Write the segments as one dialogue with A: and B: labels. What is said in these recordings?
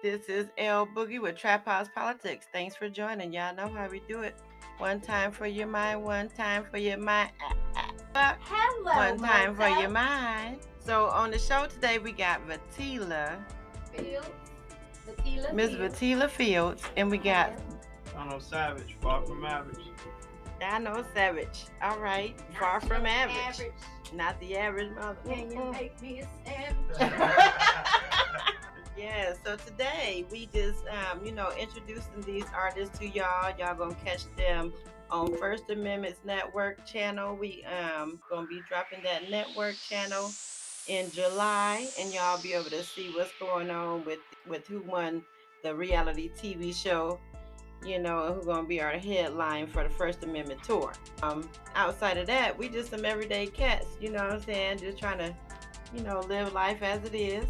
A: This is L Boogie with Trap House Politics. Thanks for joining. Y'all know how we do it. One time for your mind, one time for your mind.
B: Hello.
A: One time for your mind. So on the show today we got Vatella,
B: Fields. Vatella
A: Miss
B: Fields.
A: Vatella Fields, and we got
C: Donald Savage, far from average.
A: Dino Savage. All right, far from average.
B: Average.
A: Not the average mother.
B: Can you make me a sandwich?
A: Yeah, so today we just, um, you know, introducing these artists to y'all. Y'all gonna catch them on First Amendment's network channel. We um gonna be dropping that network channel in July, and y'all be able to see what's going on with with who won the reality TV show. You know, and gonna be our headline for the First Amendment tour. Um, outside of that, we just some everyday cats. You know what I'm saying? Just trying to, you know, live life as it is.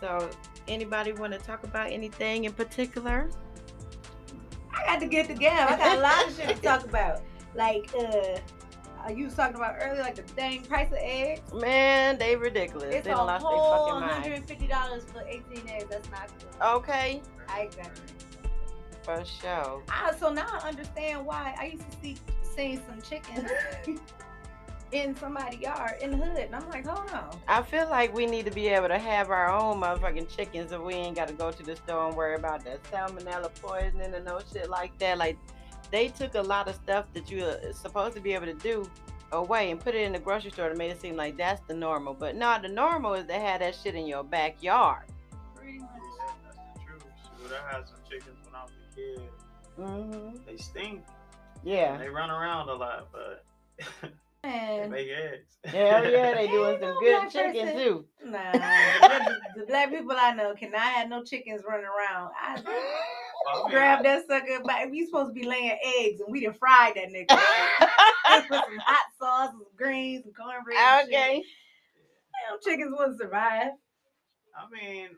A: So Anybody want to talk about anything in particular?
B: I got to get the together. I got a lot of shit to talk about. Like, uh, uh, you was talking about earlier, like the dang price of eggs.
A: Man, they ridiculous.
B: It's
A: they
B: a
A: lost their
B: whole
A: fucking
B: hundred and fifty dollars for eighteen eggs. That's not good.
A: Okay,
B: I
A: for sure.
B: I, so now I understand why I used to see seeing some chickens in somebody's yard in the hood, and I'm like, hold on.
A: I feel like we need to be able to have our own motherfucking chickens so we ain't got to go to the store and worry about that salmonella poisoning and no shit like that. Like, they took a lot of stuff that you are supposed to be able to do away and put it in the grocery store to make it seem like that's the normal. But no, the normal is to have that shit in your backyard.
B: Pretty much.
C: That's the truth. Shoot, I had some chickens when I was a kid.
A: Mm-hmm.
C: They stink.
A: Yeah.
C: They run around a lot, but they
B: Man,
C: eggs.
A: Hell yeah, they doing
B: Ain't
A: some
B: no
A: good
B: black
A: chicken
B: person.
A: too.
B: nah. the, the black people I know cannot have no chickens running around. I
C: I mean,
B: grab that sucker, but we supposed to be laying eggs, and we done fried that nigga. Put some hot sauce, some greens, some cornbread. and shit.
A: Okay.
B: Them chickens wouldn't survive.
C: I mean,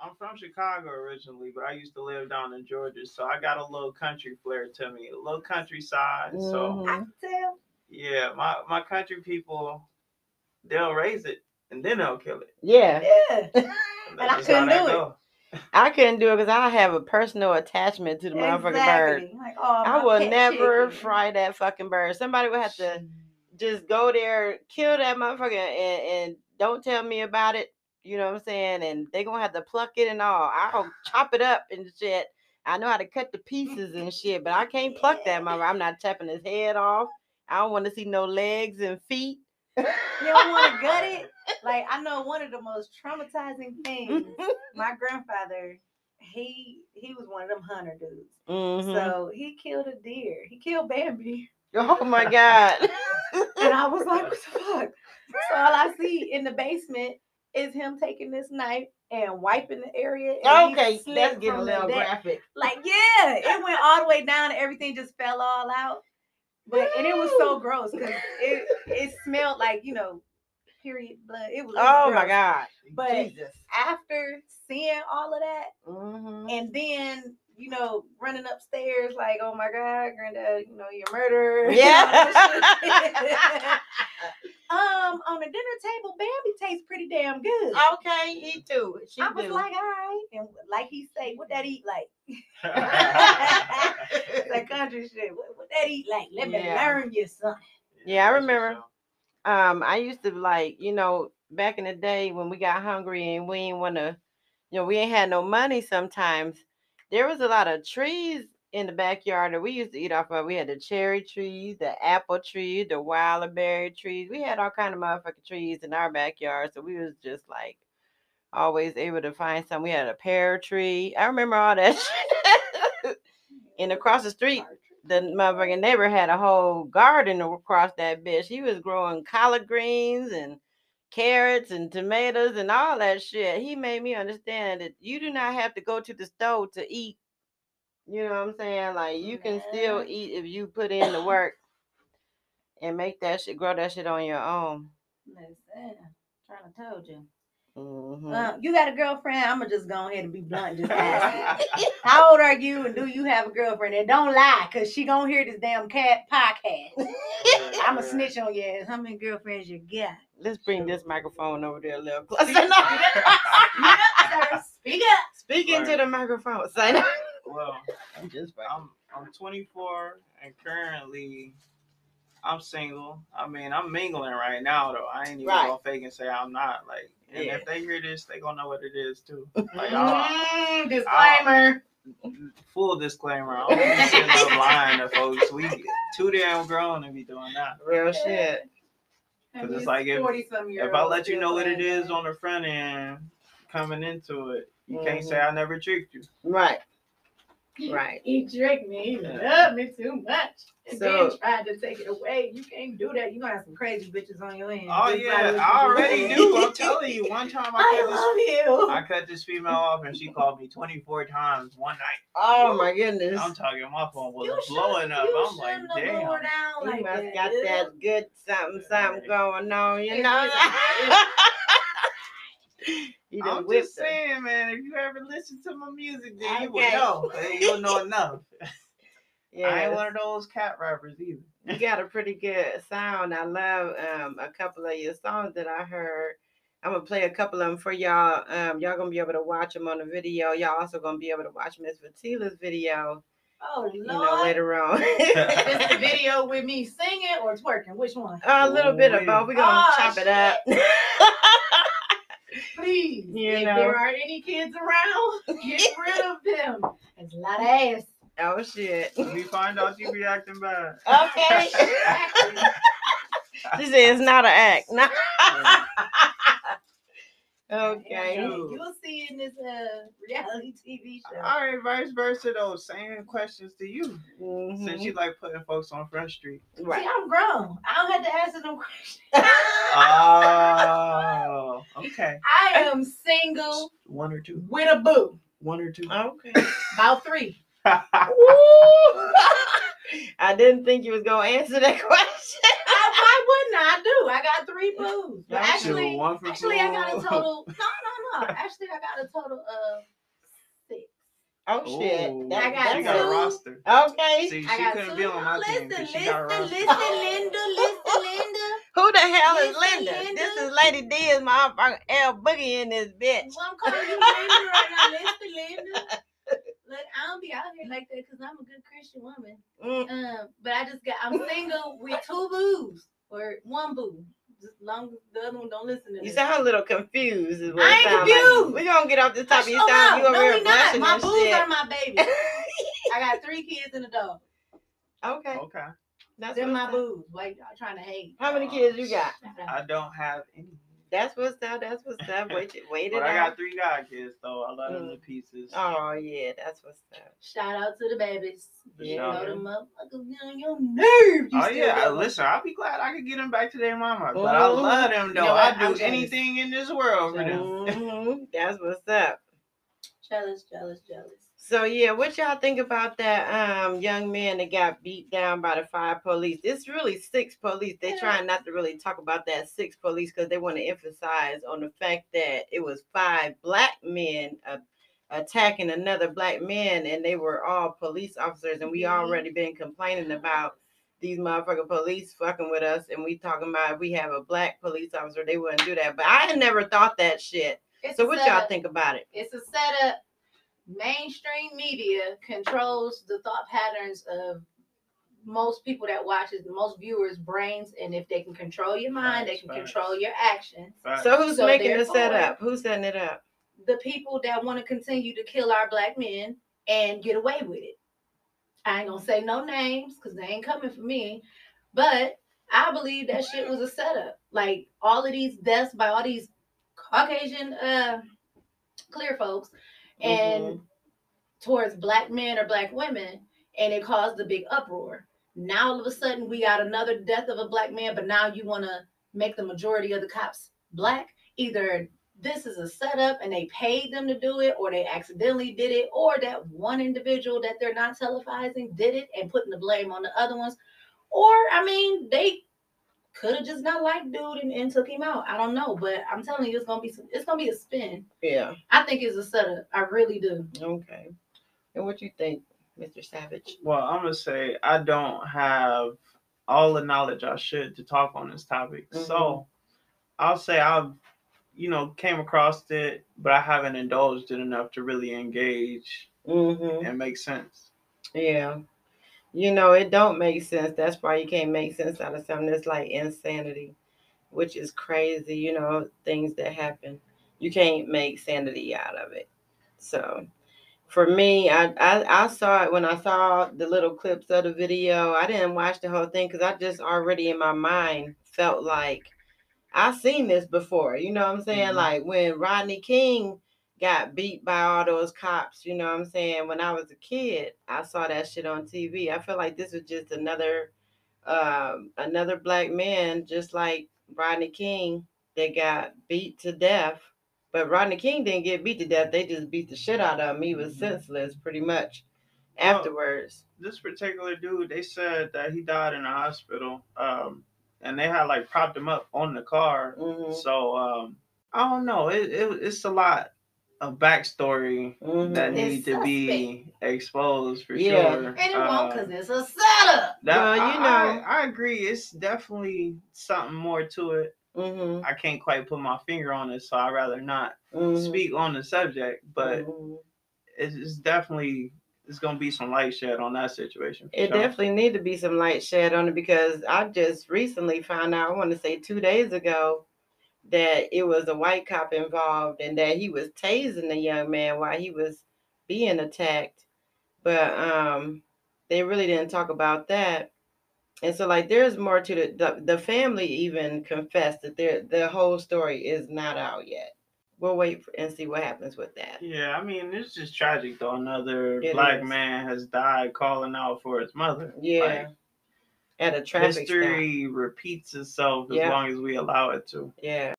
C: I'm from Chicago originally, but I used to live down in Georgia, so I got a little country flair to me, a little countryside. So
A: Mhm.
B: I tell.
C: Yeah, my my country people, they'll raise it and then they'll kill it.
A: Yeah.
B: Yeah.
C: And
B: And I couldn't do it.
C: go.
A: I couldn't do it because I have a personal attachment to the motherfucking bird.
B: Exactly. Like, oh,
A: I will never
B: chicken.
A: fry that fucking bird. Somebody would have to just go there, kill that motherfucker, and, and don't tell me about it. You know what I'm saying? And they're gonna have to pluck it and all. I'll chop it up and shit. I know how to cut the pieces and shit, but I can't pluck that mother. I'm not tapping his head off. I don't want to see no legs and feet.
B: You don't want to gut it. Like I know one of the most traumatizing things. My grandfather, he he was one of them hunter dudes.
A: Mhm.
B: So he killed a deer. He killed Bambi.
A: oh my god.
B: And I was like, what the fuck? So all I see in the basement is him taking this knife and wiping the area. and
A: okay,
B: slipped
A: that's getting a little graphic.
B: Like, yeah, it went all the way down and everything just fell all out. But and it was so gross because it it smelled like, you know, period blood. It was
A: Oh my god.
B: But
A: Jesus.
B: after seeing all of that,
A: Mhm.
B: and then you know running upstairs like, oh my god, granddad, you know you're a murderer. and all that shit. um, on the dinner table, Bambi tastes pretty damn good.
A: Okay, he too. She
B: I was like, all right, and like he say, what that eat like? that country shit. What, what that eat like? Let me
A: Yeah.
B: learn you something.
A: Yeah, I remember. um, I used to like, you know, back in the day when we got hungry and we ain't want to, you know, we ain't had no money sometimes. There was a lot of trees in the backyard that we used to eat off of. We had the cherry trees, the apple trees, the wilder berry trees. We had all kind of motherfucking trees in our backyard. So we was just like always able to find some. We had a pear tree. I remember all that and across the street, the motherfucking neighbor had a whole garden across that bitch. He was growing collard greens and carrots and tomatoes and all that shit. He made me understand that you do not have to go to the store to eat. You know what I'm saying? Like you can still eat if you put in the work and make that shit grow that shit on your own.
B: Listen, trying to told you. Mm-hmm. Uh, you got a girlfriend? I'm gonna just go ahead and be blunt. And just ask How old are you, and do you have a girlfriend? And don't lie, cause she gonna hear this damn cat podcast. I'm a snitch on you. How many girlfriends you got?
A: Let's bring this microphone over there a little closer. Speak up. Speak into the microphone. Say
C: no. Well, I'm just. I'm I'm 24 and currently I'm single. I mean, I'm mingling right now though. I ain't even right. gonna fake and say I'm not. Like, and yeah. if they hear this, they gonna know what it is too. Like, mm, disclaimer. full disclaimer. I don't be sitting up lying to folks. We too damn grown to be doing that.
A: Real shit.
C: Because it's like if, if I let you know what it is on the front end coming into it, you mm-hmm. can't say I never tricked you.
A: Right. Right.
B: He tricked me. He loved me too much. And so, then tried to take it away. You can't do that. You're gonna have some crazy bitches on your end.
C: Oh yeah, I already do. I'm telling you. One time I, I cut this, you. I cut this female off and she called me 24 times one night.
A: Oh my goodness.
C: I'm talking my phone was you blowing up. I'm like, damn.
A: You like must that, got that good something something going on, you know.
C: You I'm just saying, man. If you ever listen to my music, then you will know. You'll know enough. Yeah, I ain't one of those cat rappers either.
A: You got a pretty good sound. I love um, a couple of your songs that I heard. I'm gonna play a couple of them for y'all. Um, y'all gonna be able to watch them on the video. Y'all also gonna be able to watch Miss Vatella's video.
B: Oh Lord. You
A: know, later on.
B: Is the video with me singing or twerking? Which one?
A: Uh, a little bit of both. We're gonna oh, chop shit. it up.
B: Please, you if know. there aren't any kids around, get rid of them. It's a lot of ass.
A: Oh shit.
C: We find out you be acting bad.
B: Okay.
A: she said it's not an act. No. Okay.
B: You'll see in this uh, reality TV show.
C: All right, vice versa though. Same questions to you. Mm-hmm. Since you like putting folks on Front Street.
B: Right. See, I'm grown. I don't have to answer no questions.
C: oh, okay.
B: I am single.
C: One or two.
B: With a boo.
C: One or two.
A: Okay.
B: About three.
A: I didn't think you was gonna answer that question.
B: I, why wouldn't I do? I got three boos. Actually, actually, I got a total. No, no, no. Actually, I got a total of six.
A: Oh shit!
C: Ooh, I got she got a roster.
A: Okay.
C: See, she I couldn't two. be on my listen, team. Listen, listen,
B: listen, Linda, listen, Linda.
A: Who the hell listen, is Linda? Linda? This is Lady D is my L Boogie in this bitch.
B: Well, I'm calling you Linda right now. Listen, Linda. Look, I don't be out here like that because I'm a good Christian woman. Mm. Um, but I just got I'm single with two boos or one boo. Just long as the other one don't listen to me.
A: You sound a little confused.
B: Is what I ain't confused.
A: Like. We're gonna get off the top of your sound you over no,
B: here not. My boos shit. are my baby. I got three kids and a dog.
A: Okay.
C: Okay.
B: That's They're my boos. Like I'm trying to hate.
A: How many kids you got?
C: I don't have any.
A: That's what's up. That's what's up. Wait, wait
C: but I got three god kids though. I love mm. them to pieces.
A: Oh yeah, that's what's up.
B: Shout out to the babies. Yeah. You know them motherfuckers get on your nerves.
C: Oh yeah, listen. I'll be glad I could get them back to their mama. But I love them though. You know, I'd do anything in this world for them.
A: Mm-hmm. that's what's up.
B: Jealous, jealous, jealous.
A: So yeah, what y'all think about that um young man that got beat down by the five police? It's really six police. They're trying not to really talk about that six police because they want to emphasize on the fact that it was five black men uh, attacking another black man, and they were all police officers. And we mm-hmm. already been complaining about these motherfucking police fucking with us, and we talking about if we have a black police officer, they wouldn't do that. But I had never thought that shit. It's so what y'all think about it?
B: It's a setup mainstream media controls the thought patterns of most people that watches most viewers brains and if they can control your mind they can control your actions.
A: So who's so making the setup who's setting it up?
B: the people that want to continue to kill our black men and get away with it. I ain't gonna say no names because they ain't coming for me but i believe that shit was a setup. Like all of these deaths by all these caucasian uh clear folks and mm-hmm. towards black men or black women, and it caused a big uproar. Now all of a sudden we got another death of a black man, but now you want to make the majority of the cops black. Either this is a setup and they paid them to do it, or they accidentally did it, or that one individual that they're not televising did it and putting the blame on the other ones. Or I mean, they could have just not liked dude and, and, took him out. I don't know, but I'm telling you, it's gonna be some, it's gonna be a spin.
A: Yeah,
B: I think it's a setup. I really do.
A: Okay, and what you think, Mr. Savage?
C: Well, I'm gonna say I don't have all the knowledge I should to talk on this topic, mm-hmm. so I'll say I've you know came across it, but I haven't indulged it enough to really engage mm-hmm. and make sense.
A: Yeah you know, it don't make sense. That's why you can't make sense out of something that's like insanity, which is crazy, you know, things that happen. You can't make sanity out of it. So for me, I, I, I saw it when I saw the little clips of the video. I didn't watch the whole thing because I just already in my mind felt like I've seen this before. You know what I'm saying? Mm-hmm. Like when Rodney King got beat by all those cops. You know what I'm saying? When I was a kid, I saw that shit on TV. I feel like this was just another um, another black man, just like Rodney King, that got beat to death. But Rodney King didn't get beat to death. They just beat the shit out of him. He was mm-hmm. senseless pretty much afterwards.
C: Well, this particular dude, they said that he died in a hospital. Um, and they had like propped him up on the car. Mm-hmm. So um, I don't know. It, it, it's a lot a backstory mm-hmm. that need to be exposed for yeah. sure.
B: And it uh, won't because it's a setup.
C: That, well, you know, I, I, agree. It's definitely something more to it. Mm-hmm. I can't quite put my finger on it, so I'd rather not mm-hmm. speak on the subject. But mm-hmm. it's, it's, definitely it's gonna be some light shed on that situation.
A: It sure. definitely need to be some light shed on it because I just recently found out. I want to say two days ago that it was a white cop involved and that he was tasing the young man while he was being attacked. But um, they really didn't talk about that. And so, like, there's more to the, the, the family even confessed that their the whole story is not out yet. We'll wait for, and see what happens with that.
C: Yeah, I mean, it's just tragic though. Another it black is. man has died calling out for his mother.
A: Yeah. Like, at a traffic
C: history stop. repeats itself as long as we allow it to.
A: Yeah.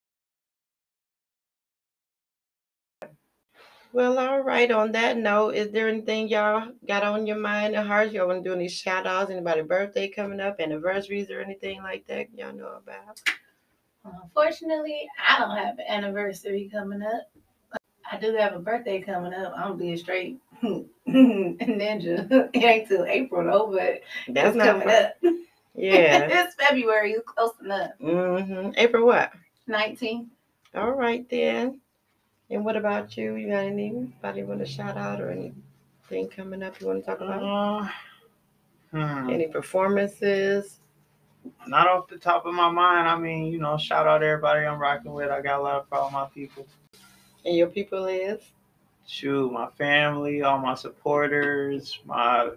A: Well, all right. On that note, is there anything y'all got on your mind or heart? Y'all want to do any shout outs? Anybody birthday coming up, anniversaries or anything like that y'all know about?
B: Unfortunately, I don't have an anniversary coming up. I do have a birthday coming up. I'm being straight ninja. It ain't till April though, but that's coming fun. up.
A: Yeah.
B: it's February. It's close enough.
A: Mm-hmm. April what?
B: 19.
A: All right then. And what about you? You got anybody want to shout out or anything coming up you want to talk about? Uh, hmm. Any performances?
C: Not off the top of my mind. I mean, you know, shout out everybody I'm rocking with. I got love for all my people.
A: And your people is?
C: Shoot, my family, all my supporters, my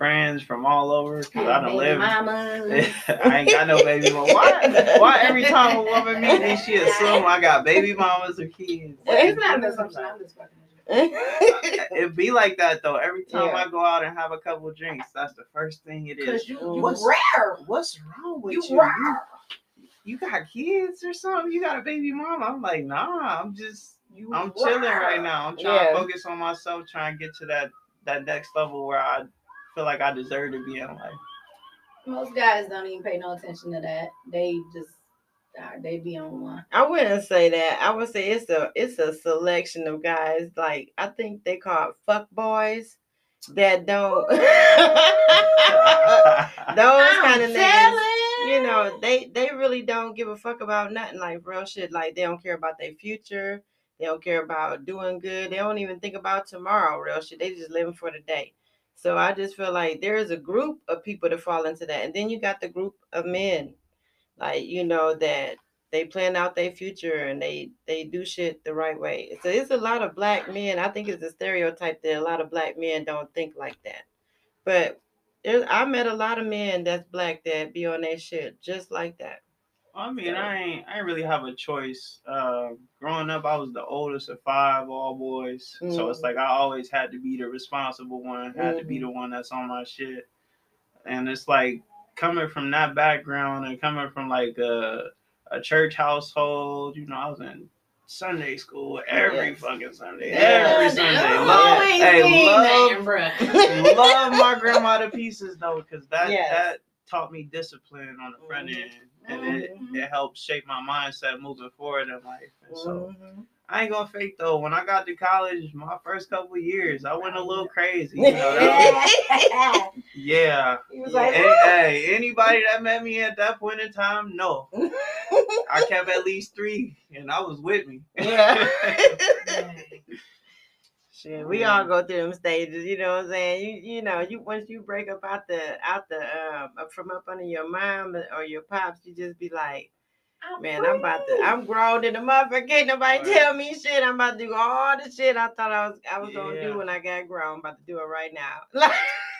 C: friends from all over because I don't live. I ain't got no baby mama. Why? Why every time a woman meet me, she assume I got baby mamas or kids?
B: it's not an assumption. I'm just
C: it be like that though. Every time yeah. I go out and have a couple drinks, that's the first thing it is.
B: You, you what's, rare.
C: What's wrong with you? You, rare. you got kids or something? You got a baby mama? I'm like, nah. I'm just, you I'm rare. chilling right now. I'm trying yeah. to focus on myself, trying to get to that that next level where I feel like I deserve to be in life.
B: Most guys don't even pay no attention to that. They just uh, they be on one.
A: I wouldn't say that. I would say it's a it's a selection of guys. Like I think they call it fuck boys that don't those kind of niggas. You know, they they really don't give a fuck about nothing like real shit. Like they don't care about their future. They don't care about doing good. They don't even think about tomorrow. Real shit. They just living for the day. So I just feel like there is a group of people that fall into that. And then you got the group of men, like, you know, that they plan out their future and they they do shit the right way. So it's a lot of black men. I think it's a stereotype that a lot of black men don't think like that. But I met a lot of men that's black that be on their shit just like that.
C: I mean, I ain't I ain't really have a choice. Uh, growing up, I was the oldest of five all boys, mm-hmm. so it's mm. like I always had to be the responsible one, had mm-hmm. to be mm-hmm. the one that's on my shit. And it's like coming from that background and coming from like a, a church household. You know, I was in Sunday school every yes. fucking Sunday. Every Sunday. Love, hey, love, love my grandma to pieces though, because that yes. that taught me discipline on the front mm-hmm. end and mm-hmm. it, it helped shape my mindset moving forward in life. And so mm-hmm. I ain't gonna fake though. When I got to college, my first couple years, I went a little crazy. You know, was, yeah. He was like, hey, hey, anybody that met me at that point in time, no. I kept at least three, and I was with me. Yeah.
A: Shit, we all go through them stages, you know what I'm saying? You you know, you once you break up out the out the um from up under your mom or your pops, you just be like, I'm Man, free. I'm about to. I'm grown in the motherfucker. Can't nobody right. tell me shit. I'm about to do all the shit I thought I was I was yeah. gonna do when I got grown. I'm about to do it right now.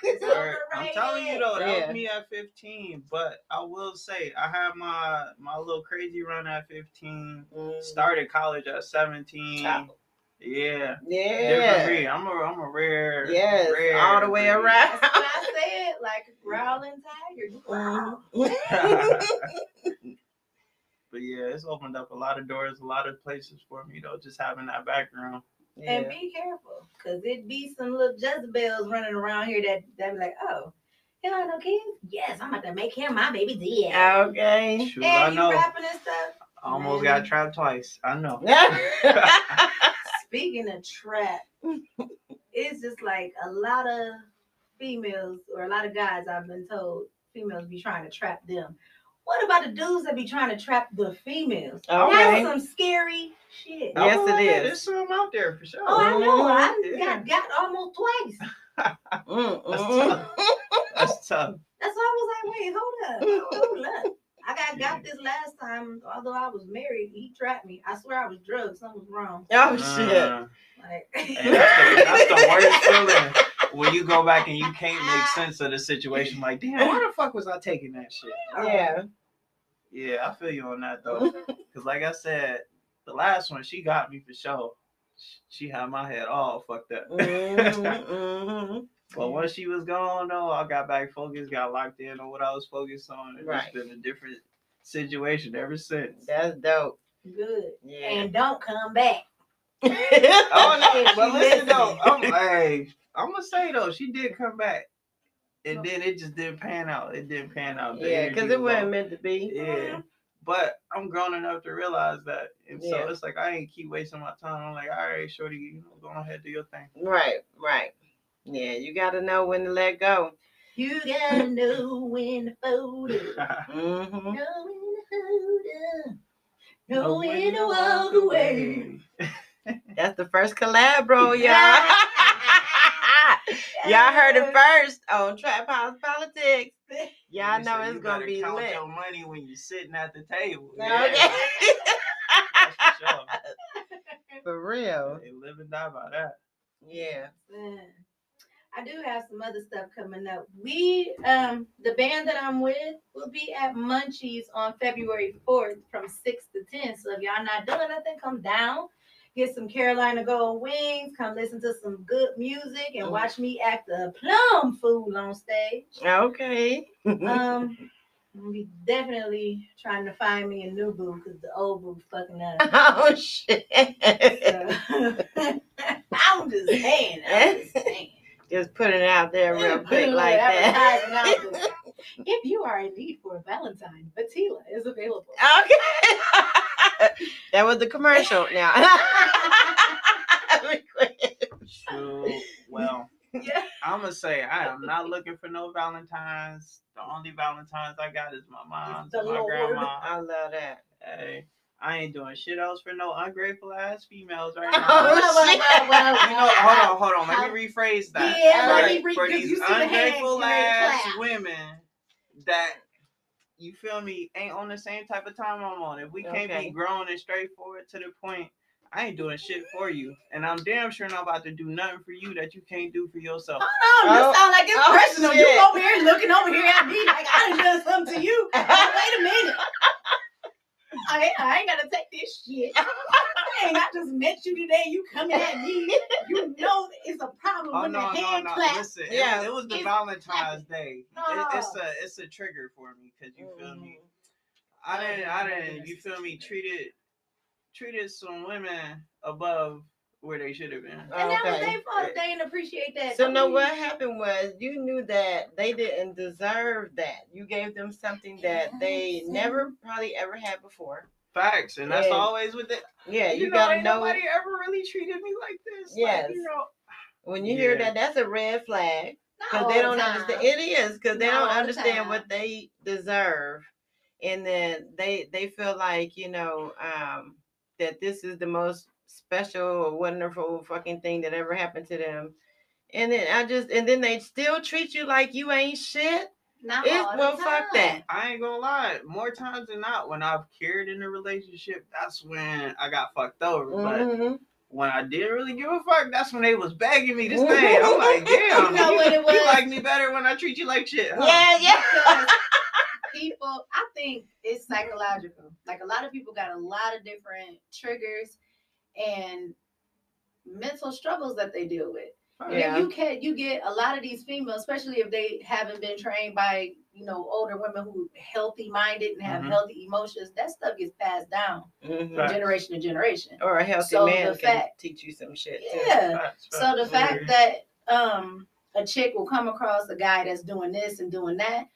C: right. I'm telling you though, that yeah. was me at 15. But I will say, I had my my little crazy run at 15. Mm. Started college at 17. Oh. Yeah. Yeah. Different I'm a I'm a rare.
A: Yes.
C: Rare
A: all the way breed. around.
B: That's what I said. Like growling tiger. Mm-hmm.
C: But yeah, it's opened up a lot of doors, a lot of places for me though, just having that background.
B: Yeah. And be careful, cause it be some little Jezebels running around here that that be like, oh, he don't no kids? Yes, I'm about to make him my baby dad.
A: Okay.
B: Sure, and I you know. rapping and stuff.
C: almost got trapped twice. I know.
B: Speaking of trap, it's just like a lot of females or a lot of guys I've been told females be trying to trap them. What about the dudes that be trying to trap the females? Okay. That's some scary shit.
A: Yes, oh, it is.
C: There's some out there for sure.
B: Oh, I know. Mm-hmm. I yeah. got got almost twice.
C: That's tough. That's tough.
B: That's why I was like, wait, hold up, hold up. I got got this last time. Although I was married, he trapped me. I swear I was drugged. Something was wrong.
A: Oh shit! Uh,
B: like,
C: that's, the, that's the worst feeling when you go back and you can't make sense of the situation. Like, damn, why the fuck was I taking that shit?
A: Yeah.
C: Yeah, I feel you on that though. Cause like I said, the last one she got me for sure. She had my head all fucked up. Mm-hmm, mm-hmm. But once she was gone though, I got back focused, got locked in on what I was focused on. And right. It's been a different situation ever since.
A: That's dope.
B: Good. Yeah. And don't come back.
C: oh no, but listen though, I'm, hey, I'm gonna say though, she did come back and oh. then it just didn't pan out. It didn't pan out.
A: The yeah, because it wasn't meant to be.
C: Yeah. Mm-hmm. But I'm grown enough to realize that. And yeah. so it's like I ain't keep wasting my time. I'm like, all right, shorty, you know, go ahead, do your thing.
A: Right, right. Yeah, you gotta know when to let go.
B: You gotta know when to fold it. mm-hmm. Know when to hold up. Know when to walk away.
A: That's the first collab, bro, y'all. Y'all heard it first on Trap House Politics. Y'all know it's gonna be
C: count
A: lit.
C: your money when you're sitting at the table. Okay. Yeah. for, sure.
A: for real.
C: They live and die by that.
A: Yeah.
B: I do have some other stuff coming up. We, um, the band that I'm with, will be at Munchies on February 4th from 6 to 10. So if y'all not doing nothing, come down get some Carolina Gold wings, come listen to some good music, and watch me act a plum fool on stage.
A: Okay.
B: um, we definitely trying to find me a new boo because the old boo fucking up.
A: Oh shit!
B: So, I'm just saying. I'm just saying.
A: Just putting it out there real quick like that.
B: if you are in need for a Valentine, Vatella is available.
A: Okay. that was the commercial now.
C: True. Well, yeah. I'm gonna say I am not looking for no Valentines. The only Valentines I got is my mom's, my Lord. grandma.
A: I love that.
C: Hey. I ain't doing shit else for no ungrateful ass females right now. Oh, well, well, well, you know, hold on, hold on. Let me rephrase that.
B: Yeah, for,
C: re- for these ungrateful ass women that you feel me ain't on the same type of time I'm on. If we can't okay. be grown and straightforward to the point, I ain't doing shit for you, and I'm damn sure not about to do nothing for you that you can't do for yourself.
B: Oh no, oh, this sound like it's oh, personal. Shit. You over here looking over here at me like I done done something to you. Wait a minute. I, I ain't gotta take this shit. Dang, I just met you today. You coming at me. You know it's a problem oh, when no, the hand no, no.
C: Listen, yeah, it, it was the Valentine's Day. It, it's a it's a trigger for me because you feel me. I didn't I didn't you feel me treated treated some women above where they should have been.
B: And that was their fault. They didn't appreciate that.
A: So no, what happened was you knew that they didn't deserve that. You gave them something that they never probably ever had before.
C: Facts, and that's always with it.
A: Yeah, you, you know, gotta know.
C: Nobody ever really treated me like this.
A: Yes.
C: Like, you know,
A: when you yeah. hear that, that's a red flag because they don't the understand. It is because they don't understand the what they deserve, and then they they feel like you know um, that this is the most special or wonderful fucking thing that ever happened to them. And then I just and then they still treat you like you ain't shit.
B: Not it's, well, fuck that.
C: I ain't gonna lie. More times than not, when I've cared in a relationship, that's when I got fucked over. Mm-hmm. But when I didn't really give a fuck, that's when they was begging me to stay. I'm like, damn, you, know what it was? you like me better when I treat you like shit.
A: Huh? Yeah, yeah.
B: people, I think it's psychological. Like a lot of people got a lot of different triggers and mental struggles that they deal with. Yeah. You can you get a lot of these females, especially if they haven't been trained by you know older women who healthy minded and have mm-hmm. healthy emotions. That stuff gets passed down mm-hmm. from generation to generation.
A: Or a healthy so man can fact, teach you some shit.
B: Yeah. Facts, facts. So the fact that um a chick will come across a guy that's doing this and doing that,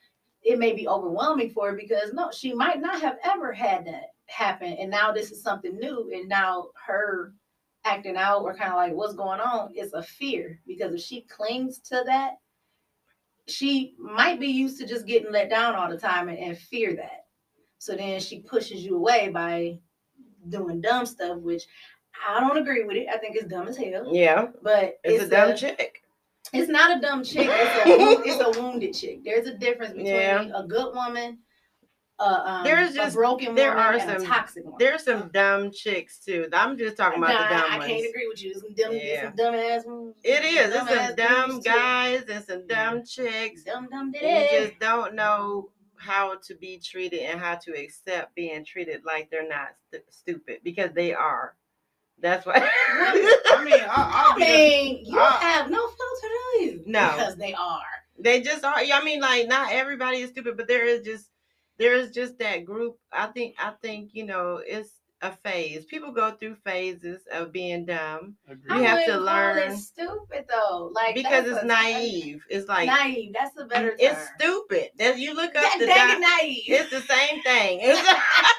B: it may be overwhelming for her because no, she might not have ever had that happen, and now this is something new, and now her acting out or kind of like what's going on is a fear because if she clings to that, she might be used to just getting let down all the time and, and fear that. So then she pushes you away by doing dumb stuff, which I don't agree with it. I think it's dumb as hell.
A: Yeah.
B: But
A: it's, it's a dumb a, chick.
B: It's not a dumb chick. It's a, it's a wounded chick. There's a difference between yeah. a good woman um,
A: there's just broken there are some toxic there's some dumb chicks too. I'm just talking about nah, the dumb
B: I
A: ones.
B: I can't agree with you. Some dumb, yeah. some dumb ass ones.
A: It is. It's some dumb guys too. and some dumb chicks.
B: Dumb dumb
A: did You just don't know how to be treated and how to accept being treated like they're not st- stupid because they are. That's why.
C: I mean, I,
B: I mean, you I, have no filter, do you?
A: No,
B: because they are.
A: They just are. I mean, like not everybody is stupid, but there is just there's just that group. I think I think you know it's a phase. People go through phases of being dumb.
B: Agreed. You have to learn. stupid though, like
A: because it's naive. It's like
B: naive. That's a better. Mm, term.
A: It's stupid. That you look up
B: that,
A: the
B: di- naive.
A: It's the same thing.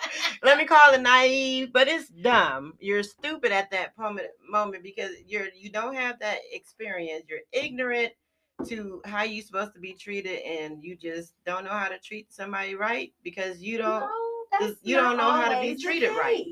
A: let me call it naive, but it's dumb. You're stupid at that moment moment because you're you don't have that experience. You're ignorant to how you supposed to be treated and you just don't know how to treat somebody right because you don't no, you don't know how to be treated right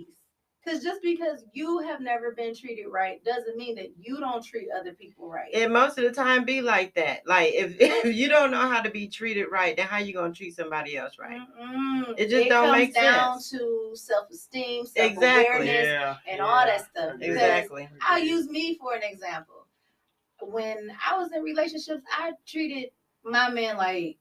B: because just because you have never been treated right doesn't mean that you don't treat other people right.
A: And most of the time be like that. Like if, if you don't know how to be treated right, then how you gonna treat somebody else right? Mm-mm. It just it don't make
B: down
A: sense.
B: to self-esteem, self-awareness, exactly. yeah. and yeah. all that stuff.
A: Exactly.
B: I'll use me for an example when I was in relationships, I treated my man like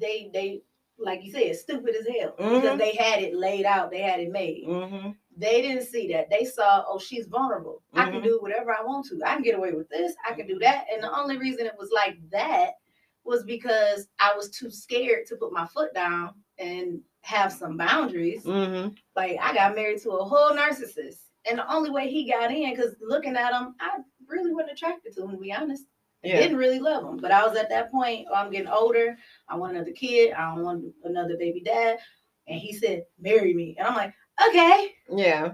B: they they like you said, stupid as hell mm-hmm. because they had it laid out, they had it made. Mm-hmm. They didn't see that. They saw, oh, she's vulnerable. Mm-hmm. I can mm-hmm. do whatever I want to. I can get away with this. I can do that. And the only reason it was like that was because I was too scared to put my foot down and have some boundaries. Mm-hmm. Like I got married to a whole narcissist. And the only way he got in, because looking at him, I really wasn't attracted to him, to be honest. Yeah. Didn't really love him. But I was at that point, oh, I'm getting older. I want another kid. I don't want another baby dad. And he said, marry me. And I'm like, okay.
A: Yeah.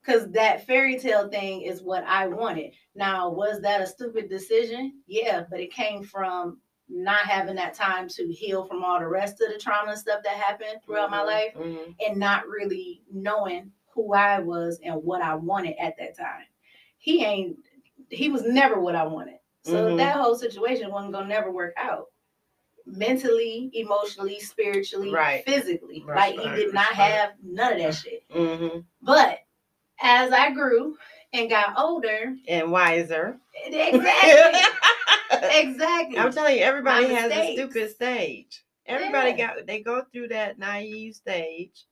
B: Because that fairy tale thing is what I wanted. Now, was that a stupid decision? Yeah, but it came from not having that time to heal from all the rest of the trauma and stuff that happened throughout mm-hmm. my life mm-hmm. and not really knowing who I was and what I wanted at that time. He ain't he was never what I wanted. So mm-hmm. that whole situation wasn't gonna never work out. Mentally, emotionally, spiritually, right. physically. Right. Like he did not have none of that shit. Mm-hmm. But as I grew and got older
A: and wiser.
B: Exactly. exactly.
A: I'm telling you, everybody has a stupid stage. Everybody yeah. got they go through that naive stage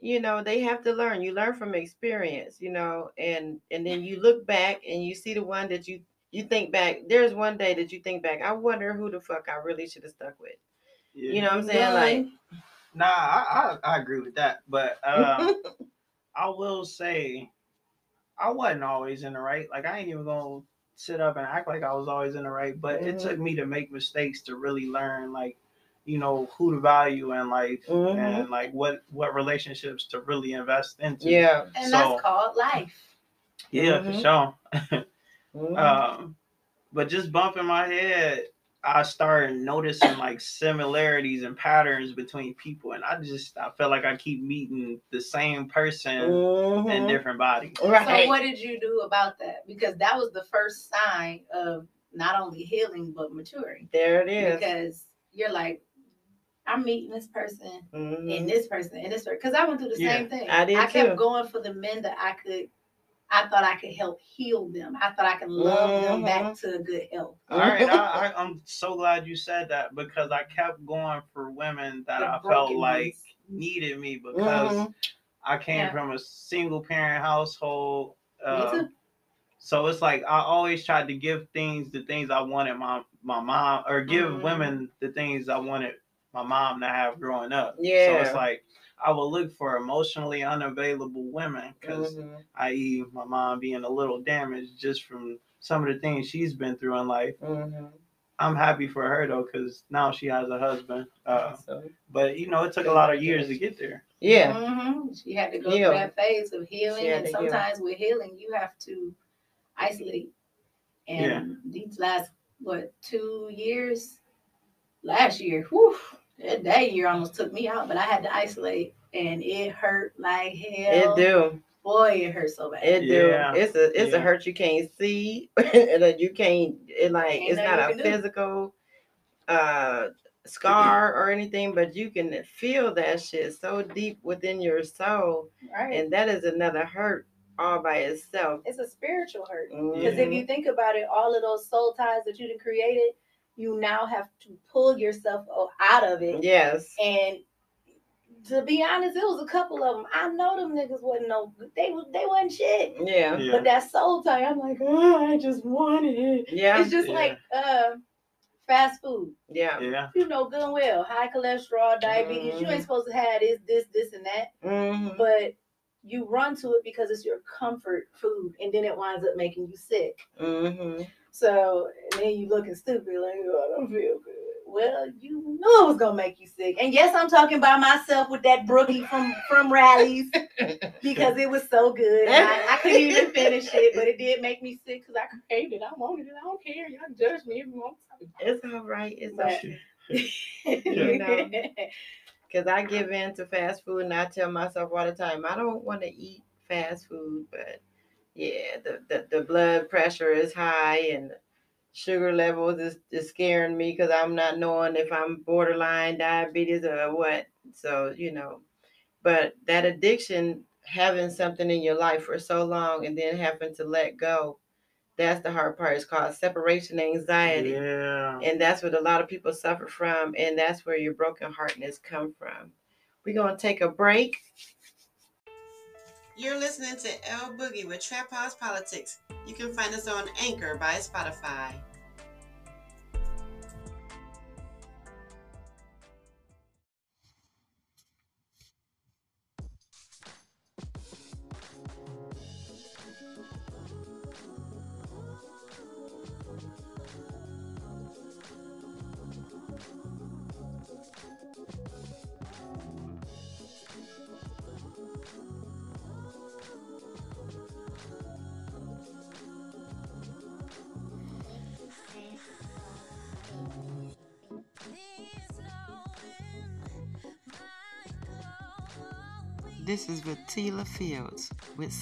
A: you know they have to learn you learn from experience you know and and then you look back and you see the one that you you think back there's one day that you think back i wonder who the fuck i really should have stuck with yeah. you know what i'm saying yeah. like
C: nah I, I, I agree with that but um i will say I wasn't always in the right. Like I ain't even gonna sit up and act like I was always in the right. But mm-hmm. it took me to make mistakes to really learn like you know who to value and like mm-hmm. and like what what relationships to really invest into.
B: Yeah, and so, that's called life.
C: Yeah, mm-hmm. for sure. mm-hmm. um, but just bumping my head, I started noticing like similarities and patterns between people, and I just I felt like I keep meeting the same person mm-hmm. in different bodies.
B: Right. So what did you do about that? Because that was the first sign of not only healing but maturing.
A: There it is.
B: Because you're like, I'm meeting this person mm-hmm. and this person and this person because I went through the yeah, same thing. I did I kept too. going for the men that I could. I thought I could help heal them. I thought I could love mm-hmm. them back mm-hmm. to good health.
C: All right, I, am so glad you said that because I kept going for women that the I felt like needed me because mm-hmm. I came yeah. from a single parent household. Uh, so it's like I always tried to give things the things I wanted my my mom or give mm-hmm. women the things I wanted my mom to have growing up. Yeah. So it's like I would look for emotionally unavailable women because, mm-hmm. i.e., my mom being a little damaged just from some of the things she's been through in life. Mm-hmm. I'm happy for her though because now she has a husband. Uh, but you know, it took a lot of years to get there.
B: Yeah. Mm-hmm. She had to go Heal. through that phase of healing, and sometimes heal. with healing, you have to isolate. And yeah. these last what two years? Last year, whew, that, that year almost took me out, but I had to isolate and it hurt like hell.
A: It do.
B: Boy, it hurt so bad.
A: It do. Yeah. It's a it's yeah. a hurt you can't see. and you can't it like Ain't it's not a physical do. uh scar or anything, but you can feel that shit so deep within your soul. Right. And that is another hurt all by itself.
B: It's a spiritual hurt. Because mm-hmm. if you think about it, all of those soul ties that you have created, you now have to pull yourself out of it.
A: Yes.
B: And to be honest, it was a couple of them. I know them niggas wasn't no they they wasn't shit.
A: Yeah. yeah.
B: But that soul tie, I'm like, oh, I just wanted it. Yeah. It's just yeah. like uh fast food.
A: Yeah.
C: Yeah.
B: You know good and well, high cholesterol, diabetes. Mm-hmm. You ain't mm-hmm. supposed to have this, this, this, and that. Mm-hmm. But you run to it because it's your comfort food, and then it winds up making you sick. Mm-hmm. So and then you looking stupid, like, oh, I don't feel good. Well, you knew it was gonna make you sick. And yes, I'm talking by myself with that brookie from from Rally's because it was so good. I, I, couldn't even finish it, but it did make me sick because I craved it. I wanted it. I don't care. Y'all judge me if you want.
A: It's all right. It's all right. you know, because I give in to fast food and I tell myself all the time, I don't want to eat fast food, but yeah, the, the, the blood pressure is high and sugar levels is, is scaring me because I'm not knowing if I'm borderline diabetes or what. So, you know, but that addiction, having something in your life for so long and then having to let go, that's the hard part. It's called separation anxiety.
C: Yeah.
A: And that's what a lot of people suffer from. And that's where your broken heartness come from. We're going to take a break. You're listening to L Boogie with Trap House Politics. You can find us on Anchor by Spotify. This Fields with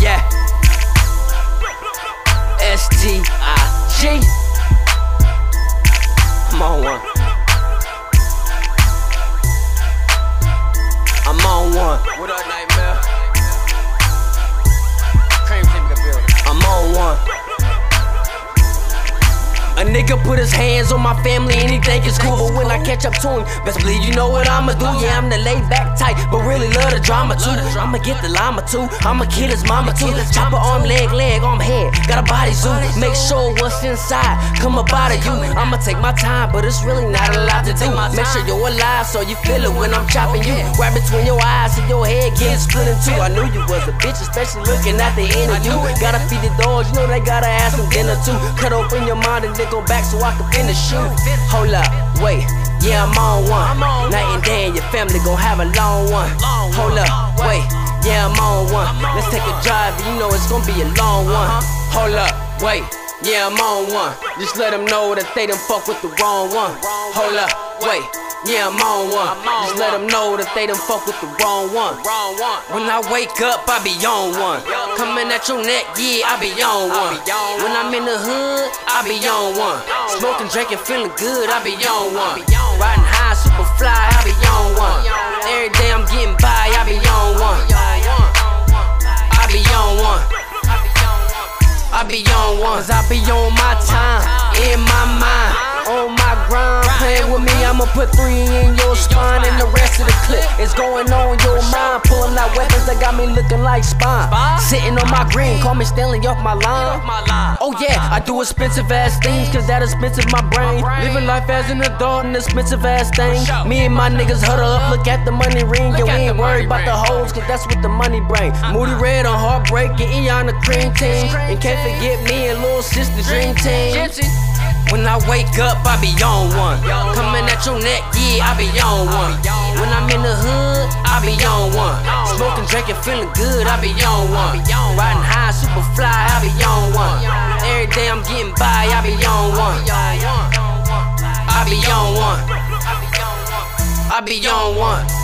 D: Yeah. S T I G. I'm on one. I'm on one. What up,
A: Tila But when I
D: catch up to him. Best believe you know what I'ma do. Yeah, I'm the laid back type, but really love the drama too. I'ma get the llama too. I'ma kill his mama too. Chopper arm, leg, leg, arm, head. Got a body zoo. Make sure what's inside come up out of you. I'ma take my time, but it's really not a lot to do. Make sure you're alive so you feel it when I'm chopping you. Right between your eyes and your head getting split in two. I knew you was a bitch, especially looking at the end of you. Gotta feed the dogs, you know they gotta have some dinner too. Cut open your mind and then back so I can finish you. Hold up, wait. Yeah, I'm on one. Night and day, and your family gon' have a long one. Hold up, wait. Yeah, I'm on one. Let's take a drive, you know it's gonna be a long one. Hold up, wait. Yeah, I'm on one. Just let them know that they done fuck with the wrong one. Hold up, wait. Yeah, I'm on one. Just let them know that they done fuck with the wrong one. When I wake up, I be on one. Coming at your neck, yeah, I be on one. When I'm in the hood, I be on one. Smoking, drinking, feeling good, I be on one. Riding high, super fly, I be on one. Every day I'm getting by, I be on one. I be on one. I be on ones, I be on my time, in my mind, on my grind. Playing with me, I'ma put three in your spine and the rest of the clip is going on your mind. Pulling out weapons that got me looking like spine. Sitting on my green, call me stealing off my line. Oh yeah, I do expensive ass things, cause that expensive my brain. Living life as an adult, an expensive ass thing. Me and my niggas huddle up, look at the money ring, and we ain't worried about the hoes, cause that's what the money bring. Moody red on heartbreak, and on the cream team. And can't forget me and little sister dream team. When I wake up, I be on one. Coming at your neck, yeah, I be on one. When I'm in the hood, I be on one. Smoking, drinking, feeling good, I be on one. Riding high, super fly, I be on one. Every day I'm getting by, I be on one. I be on one. I be on one.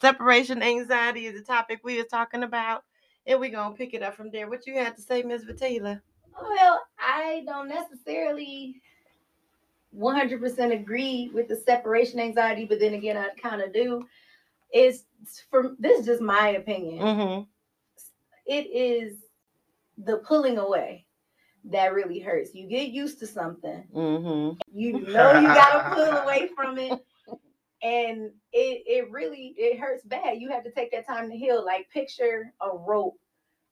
A: Separation anxiety is the topic we were talking about, and we're gonna pick it up from there. What you had to say, Ms. Vatella?
B: Well, I don't necessarily 100% agree with the separation anxiety, but then again, I kind of do. It's for this is just my opinion. Mm-hmm. It is the pulling away that really hurts. You get used to something. Mm-hmm. You know you gotta pull away from it and it it really it hurts bad. You have to take that time to heal. Like picture a rope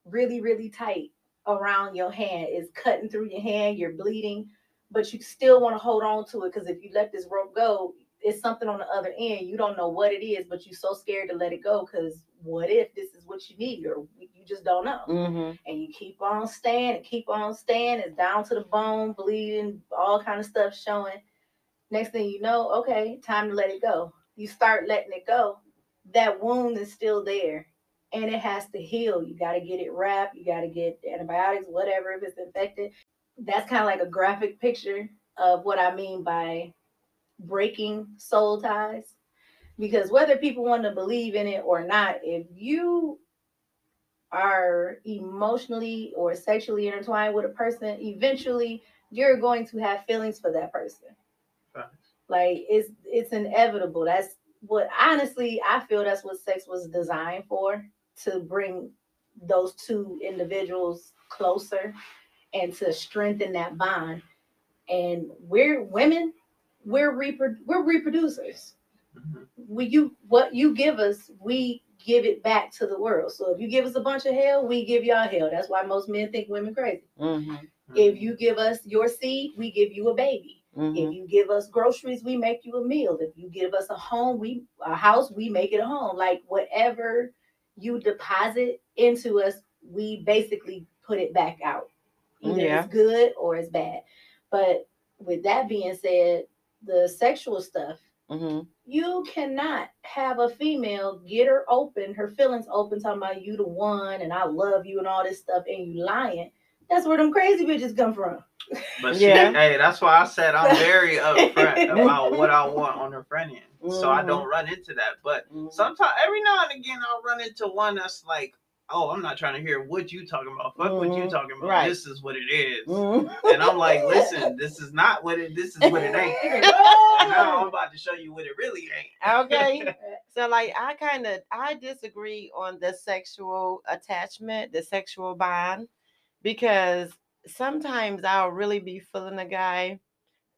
B: really really tight around your hand. It's cutting through your hand. You're bleeding, but you still want to hold on to it because if you let this rope go, it's something on the other end. You don't know what it is, but you're so scared to let it go because what if this is what you need or you just don't know. Mm-hmm. And you keep on staying and keep on staying. It's down to the bone, bleeding, all kind of stuff showing Next thing you know, okay, time to let it go. You start letting it go. That wound is still there and it has to heal. You got to get it wrapped. You got to get antibiotics, whatever, if it's infected. That's kind of like a graphic picture of what I mean by breaking soul ties. Because whether people want to believe in it or not, if you are emotionally or sexually intertwined with a person, eventually you're going to have feelings for that person. Like it's it's inevitable. That's what honestly I feel that's what sex was designed for to bring those two individuals closer and to strengthen that bond. And we're women, we're repro- we're reproducers. Mm-hmm. We you what you give us, we give it back to the world. So if you give us a bunch of hell, we give y'all hell. That's why most men think women crazy. Mm-hmm. If you give us your seed, we give you a baby. Mm-hmm. If you give us groceries, we make you a meal. If you give us a home, we a house, we make it a home. Like whatever you deposit into us, we basically put it back out. Either yeah. it's good or it's bad. But with that being said, the sexual stuff, mm-hmm. you cannot have a female get her open, her feelings open, talking about you the one and I love you and all this stuff, and you lying. That's where them crazy bitches come from.
C: But yeah. hey, that's why I said I'm very upfront about what I want on the front end, mm-hmm. so I don't mm-hmm. run into that. But mm-hmm. sometimes, every now and again, I'll run into one that's like, "Oh, I'm not trying to hear what you talking about. Fuck mm-hmm. what you mm-hmm. talking about. Right. This is what it is. Mm-hmm. And I'm like, "Listen, this is not what it. This is what it ain't." now I'm about to show you what it really ain't.
A: okay. So, like, I kind of I disagree on the sexual attachment, the sexual bond, because sometimes I'll really be feeling a guy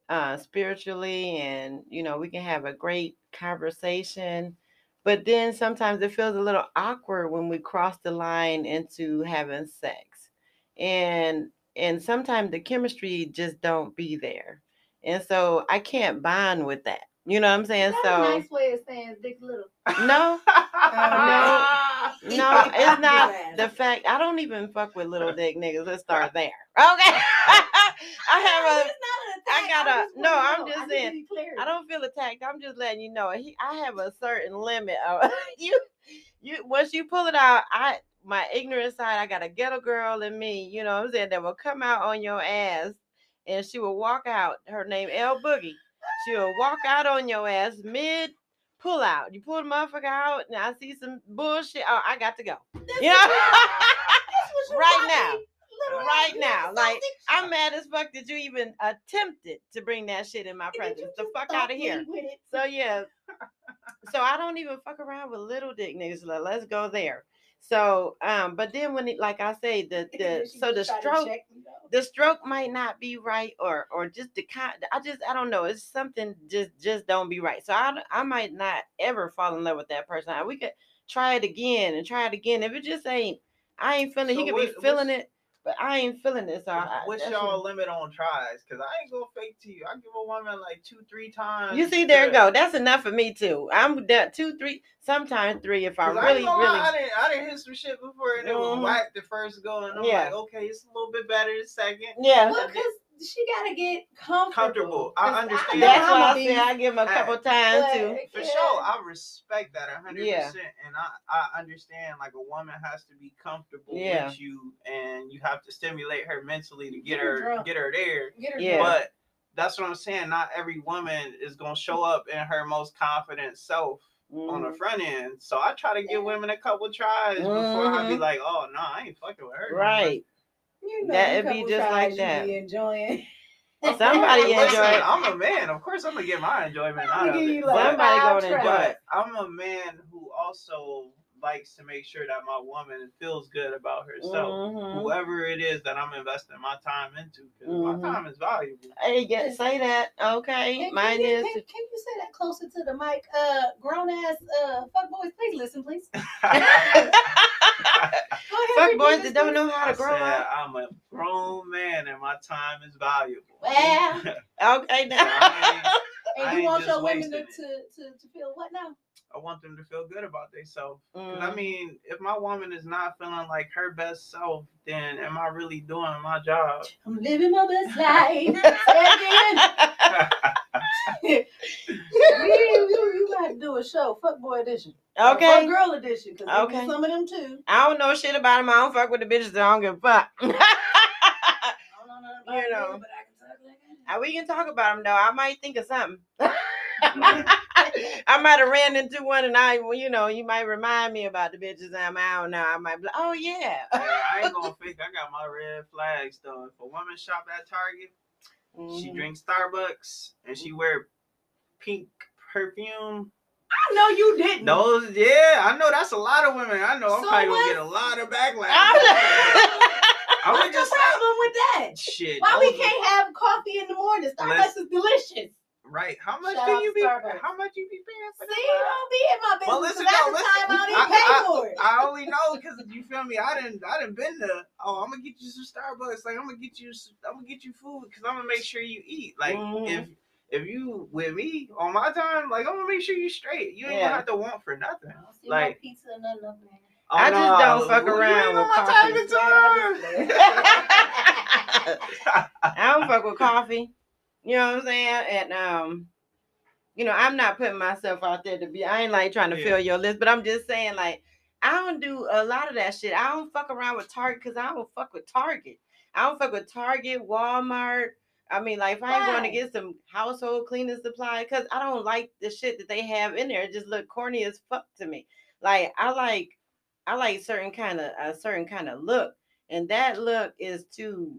A: uh, spiritually, and you know, we can have a great conversation. But then sometimes it feels a little awkward when we cross the line into having sex, and and sometimes the chemistry just don't be there, and so I can't bond with that. You know what I'm saying?
B: That's so nice way of saying dick little.
A: No, no, no, it's not the fact. I don't even fuck with little dick niggas. Let's start there. Okay. I have a. I got a. No, I'm just saying. I don't feel attacked. I'm just letting you know. He, I have a certain limit of you. You once you pull it out, I my ignorant side. I got a ghetto girl in me. You know what I'm saying that will come out on your ass, and she will walk out. Her name L Boogie. She'll walk out on your ass mid pull out. You pull the motherfucker out, and I see some bullshit. Oh, I got to go. You know? right now. Right now. Like, I'm mad as fuck that you even attempted to bring that shit in my presence. The fuck out of here. So, yeah. So, I don't even fuck around with little dick niggas. Let's go there. So, um, but then when it, like I say, the the so the stroke, the stroke might not be right, or or just the kind. I just I don't know. It's something just just don't be right. So I I might not ever fall in love with that person. We could try it again and try it again. If it just ain't, I ain't feeling. So he could what, be feeling it. But I ain't feeling this. So I,
C: What's y'all limit on tries? Cause I ain't gonna fake to you. I give a woman like two, three times.
A: You see, there you go. That's enough for me too. I'm that two, three, sometimes three. If I really,
C: I
A: really,
C: I didn't, I didn't hit some shit before, and it was mm-hmm. whack the first go, and I'm yeah. like, okay, it's a little bit better the second.
A: Yeah.
B: Well, cause she gotta get comfortable.
C: Comfortable. I understand.
A: That's why I say I give him a couple times too.
C: For yeah. sure, I respect that hundred yeah. percent, and I I understand like a woman has to be comfortable yeah. with you, and you have to stimulate her mentally to get, get her, her get her there.
B: Get her
C: yeah. But that's what I'm saying. Not every woman is gonna show up in her most confident self. Mm. on the mm-hmm. front end, so I try to give women a couple tries mm-hmm. before I be mm-hmm. like, "Oh no, I ain't fucking with her."
A: Right. You know, that would be just like that.
B: enjoying.
A: Somebody enjoy it.
C: I'm a man. Of course, I'm gonna get my enjoyment out of it.
A: Like Somebody gonna enjoy it.
C: I'm a man who also likes to make sure that my woman feels good about herself. Mm-hmm. Whoever it is that I'm investing my time into, because mm-hmm. my time is valuable.
A: Hey, get say that. Okay,
B: can,
A: mine
B: can,
A: is.
B: Can, can, you say that closer to the mic? Uh, grown ass uh fuck boys, please listen, please.
A: Fuck boys that don't know how to grow up.
C: I'm a grown man and my time is valuable.
B: Well,
A: okay now. I
B: ain't, and you want your women to, to, to, to feel what now?
C: I want them to feel good about themselves. Mm. I mean, if my woman is not feeling like her best self, then am I really doing my job?
B: I'm living my best life. you, we, we got to do a show, fuck boy edition.
A: Okay.
B: Fuck girl edition. Cause okay. Some of them too.
A: I don't know shit about them. I don't fuck with the bitches. I don't give a fuck.
B: I don't know you know. Them, but I can talk like
A: that. We can talk about them though. I might think of something. I might have ran into one, and I, you know, you might remind me about the bitches I'm out now. I might be like, oh yeah.
C: I ain't gonna fake. I got my red flags though. If a woman shop at Target, mm-hmm. she drinks Starbucks and she wear pink perfume.
B: I know you didn't.
C: Those, yeah, I know that's a lot of women. I know I'm so probably gonna get a lot of backlash.
B: I would just problem with that.
C: Shit.
B: Why we can't have coffee in the morning? Starbucks is delicious.
C: Right. How much Shout do you be? Starbucks. How much you be paying for
B: that? See, don't be in my business. Well, listen, no, listen. Time I, I, pay
C: I,
B: for it.
C: I only know because if you feel me. I didn't. I didn't been there. Oh, I'm gonna get you some Starbucks. Like I'm gonna get you. I'm gonna get you food because I'm gonna make sure you eat. Like mm-hmm. if if you with me on my time, like I'm gonna make sure you straight. You ain't yeah. gonna have to want for nothing. like
B: pizza and nothing up, man.
A: Oh, I just no. don't fuck around with coffee. I don't fuck with coffee. You know what I'm saying? And um, you know, I'm not putting myself out there to be. I ain't like trying to yeah. fill your list, but I'm just saying like I don't do a lot of that shit. I don't fuck around with Target because I don't fuck with Target. I don't fuck with Target, Walmart. I mean, like if I'm going to get some household cleaning supply, because I don't like the shit that they have in there. It just look corny as fuck to me. Like I like, I like certain kind of a certain kind of look, and that look is too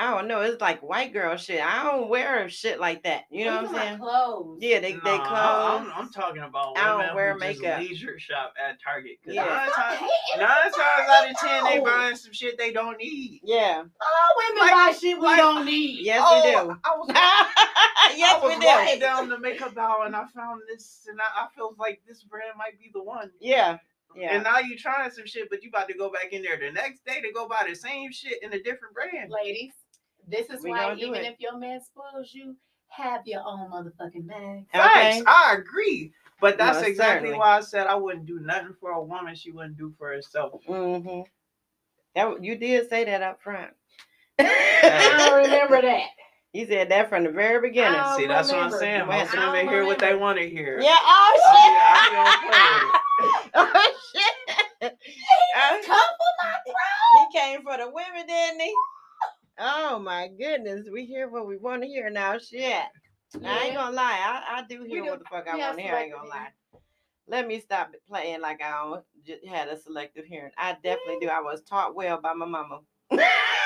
A: I don't know. It's like white girl shit. I don't wear shit like that. You know what I'm saying?
B: Clothes.
A: Yeah, they
C: nah,
A: they clothes.
C: I'm, I'm, talking about I don't wear makeup. leisure shop at Target.
A: Yeah. Nine times,
C: nine times out of ten, they buying some shit they don't need.
A: Yeah.
B: Oh, women like, buy shit we like, don't need.
A: Yes,
C: oh,
A: we do.
C: I was,
A: yes,
C: I was
A: we
C: walking down the makeup aisle and I found this, and I, I felt like this brand might be the one.
A: Yeah. Yeah.
C: And now you trying some shit, but you about to go back in there the next day to go buy the same shit in a different brand.
B: Ladies, this is we why even if your man spoils you, have your own motherfucking bag.
C: Thanks. I agree. But that's no, exactly certainly. why I said I wouldn't do nothing for a woman she wouldn't do for herself.
A: Mm-hmm. That you did say that up front.
B: I don't remember that.
A: He said that from the very beginning.
C: See, that's what I'm saying. Most women hear what they want to hear.
A: Yeah. Oh shit. I'll be, I'll oh shit.
B: He come for my throat.
A: He came for the women, didn't he? Oh my goodness, we hear what we want to hear now. Shit. Yeah. I ain't gonna lie, I, I do hear what the fuck I want to hear. I ain't gonna lie. Let me stop playing like I just had a selective hearing. I definitely do. Mm. I was taught well by my mama.
B: yeah,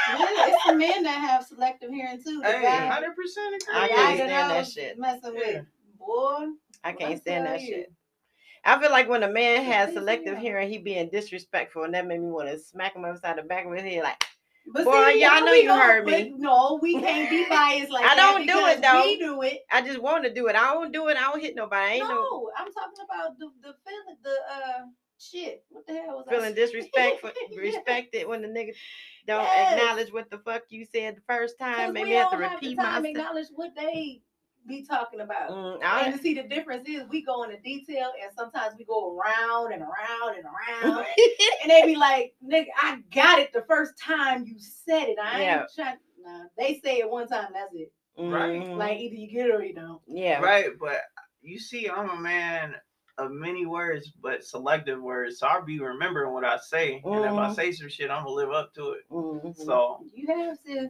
B: it's the men that have selective hearing too.
C: Hundred percent
A: agree. I can't stand that shit.
B: Messing yeah. with boy.
A: I can't stand that you. shit. I feel like when a man has selective hearing, he being disrespectful, and that made me want to smack him upside the back of his head, like, but Boy, see, y'all know you heard me.
B: No, we can't be biased like that. I
A: don't do it though.
B: We do it.
A: I just want to do it. I don't do it. I don't hit nobody. I
B: ain't no, no, I'm talking about the the feeling, the uh shit, what the hell was I
A: feeling
B: I
A: disrespectful, respected when the nigga don't yes. acknowledge what the fuck you said the first time. Maybe I have to repeat myself.
B: Acknowledge what they be talking about. Mm, I, and see the difference is we go into detail and sometimes we go around and around and around. and they be like, nigga, I got it the first time you said it. I yeah. ain't trying nah. They say it one time, that's it. Right. Mm-hmm. Like either you get it or you don't.
A: Yeah.
C: Right, but you see, I'm a man of many words, but selective words. So I'll be remembering what I say. Mm-hmm. And if I mm-hmm. say some shit, I'm gonna live up to it. Mm-hmm. So
B: you have to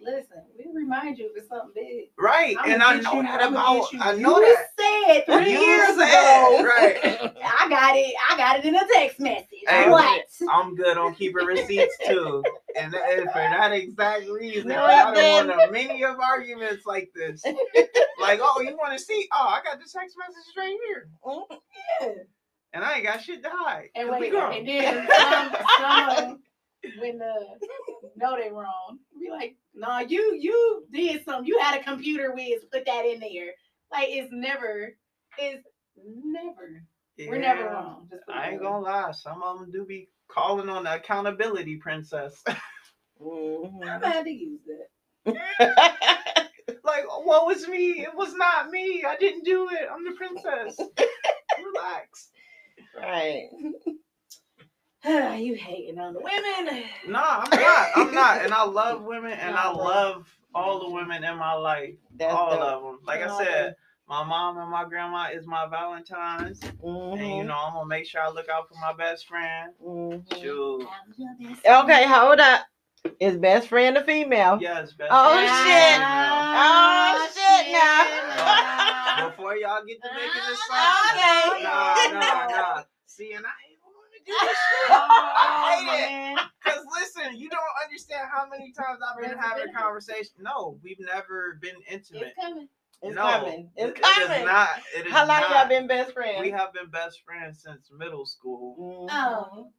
B: listen, we remind you of something big.
C: Right, I'm and I know that about. I
B: know
C: you
B: that. said three you years said, ago. Right. I got it. I got it in a text message. Hey, what?
C: I'm good on keeping receipts too, and, and for that exact reason, no, I don't want many of arguments like this. like, oh, you want to see? Oh, I got the text message right here. Mm, yeah. And I ain't got shit to hide.
B: And wait, and then some, when uh know they wrong, be like, no, nah, you you did something. You had a computer whiz, put that in there. Like it's never, it's never. Yeah, We're never wrong.
C: I ain't gonna lie. Some of them do be calling on the accountability princess.
B: mm-hmm. I'm had to use that.
C: like, what was me? It was not me. I didn't do it. I'm the princess. Relax.
A: Right.
B: you hating on the women.
C: No, I'm not. I'm not. And I love women and no, I love all the women in my life. That's all dope. of them. Like I said, my mom and my grandma is my Valentine's. Mm-hmm. And you know, I'm gonna make sure I look out for my best friend. Mm-hmm. Shoot.
A: Okay, hold up. Is best friend a female?
C: Yes, best
A: oh, shit. Oh, shit. now.
C: Before y'all get to making this okay. nah, nah, nah. See, and I I hate it. Because listen, you don't understand how many times I've been having a conversation. No, we've never been intimate.
B: It's coming.
A: It's no, coming. It's coming. It is not. It is How long not. y'all been best friends?
C: We have been best friends since middle school.
B: Mm-hmm. Oh.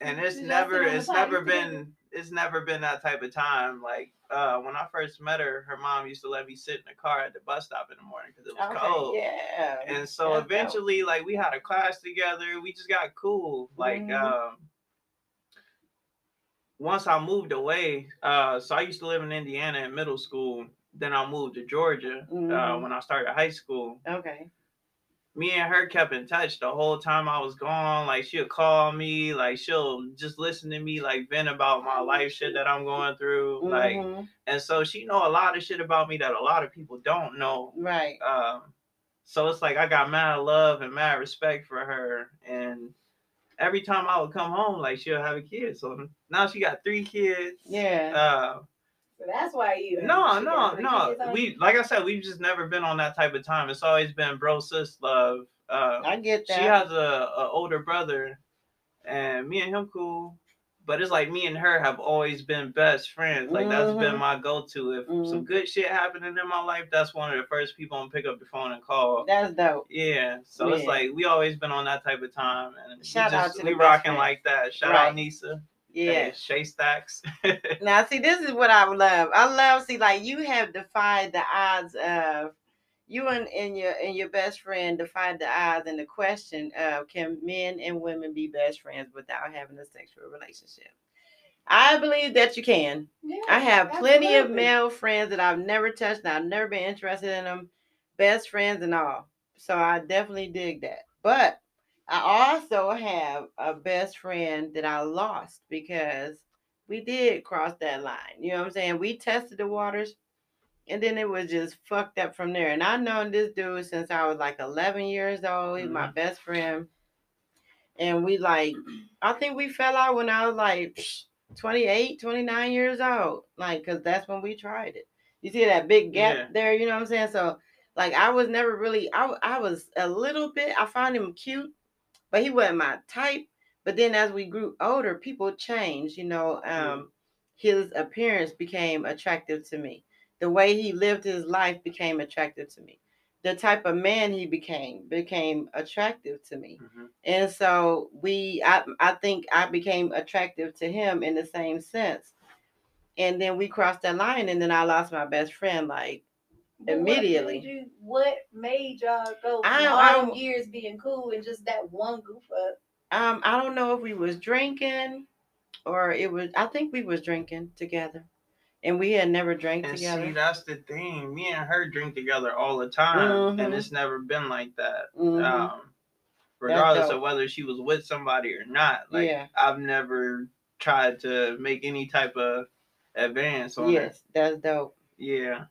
C: And it's never, it's never been, it's never been that type of time. Like uh, when I first met her, her mom used to let me sit in the car at the bus stop in the morning because it was okay, cold.
A: Yeah.
C: And so That's eventually, dope. like we had a class together. We just got cool. Like mm-hmm. um, once I moved away, uh, so I used to live in Indiana in middle school. Then I moved to Georgia uh, mm-hmm. uh, when I started high school.
A: Okay
C: me and her kept in touch the whole time I was gone. Like she'll call me, like she'll just listen to me, like vent about my life shit that I'm going through. Mm-hmm. Like, and so she know a lot of shit about me that a lot of people don't know.
A: Right.
C: Um, so it's like I got mad love and mad respect for her, and every time I would come home, like she'll have a kid. So now she got three kids.
B: Yeah.
C: Uh,
B: that's why you.
C: No, no, no. We like I said, we've just never been on that type of time. It's always been bro sis love. Uh,
A: I get that.
C: She has a, a older brother, and me and him cool. But it's like me and her have always been best friends. Like mm-hmm. that's been mm-hmm. my go-to. If mm-hmm. some good shit happening in my life, that's one of the first people I'm pick up the phone and call.
A: That's dope.
C: Yeah. So yeah. it's like we always been on that type of time, and shout we just, out to we rocking like that. Shout right. out Nisa.
A: Yeah.
C: Shay Stacks.
A: now, see, this is what I love. I love, see, like you have defied the odds of you and, and your and your best friend defied the odds and the question of can men and women be best friends without having a sexual relationship? I believe that you can. Yeah, I have plenty of male friends that I've never touched and I've never been interested in them, best friends and all. So I definitely dig that. But I also have a best friend that I lost because we did cross that line. You know what I'm saying? We tested the waters and then it was just fucked up from there. And I've known this dude since I was like 11 years old. He's mm-hmm. my best friend. And we like, I think we fell out when I was like 28, 29 years old. Like, cause that's when we tried it. You see that big gap yeah. there, you know what I'm saying? So like I was never really I I was a little bit I found him cute but he wasn't my type. But then as we grew older, people changed. You know, um, his appearance became attractive to me. The way he lived his life became attractive to me. The type of man he became became attractive to me. Mm-hmm. And so we I, I think I became attractive to him in the same sense. And then we crossed that line and then I lost my best friend like immediately.
B: What made, you, what made y'all go from all years being cool and just that one goof up?
A: Um, I don't know if we was drinking or it was. I think we was drinking together, and we had never drank
C: and
A: together.
C: See, that's the thing. Me and her drink together all the time, mm-hmm. and it's never been like that. Mm-hmm. Um, regardless of whether she was with somebody or not. Like yeah. I've never tried to make any type of advance on yes,
A: it. that's dope.
C: Yeah.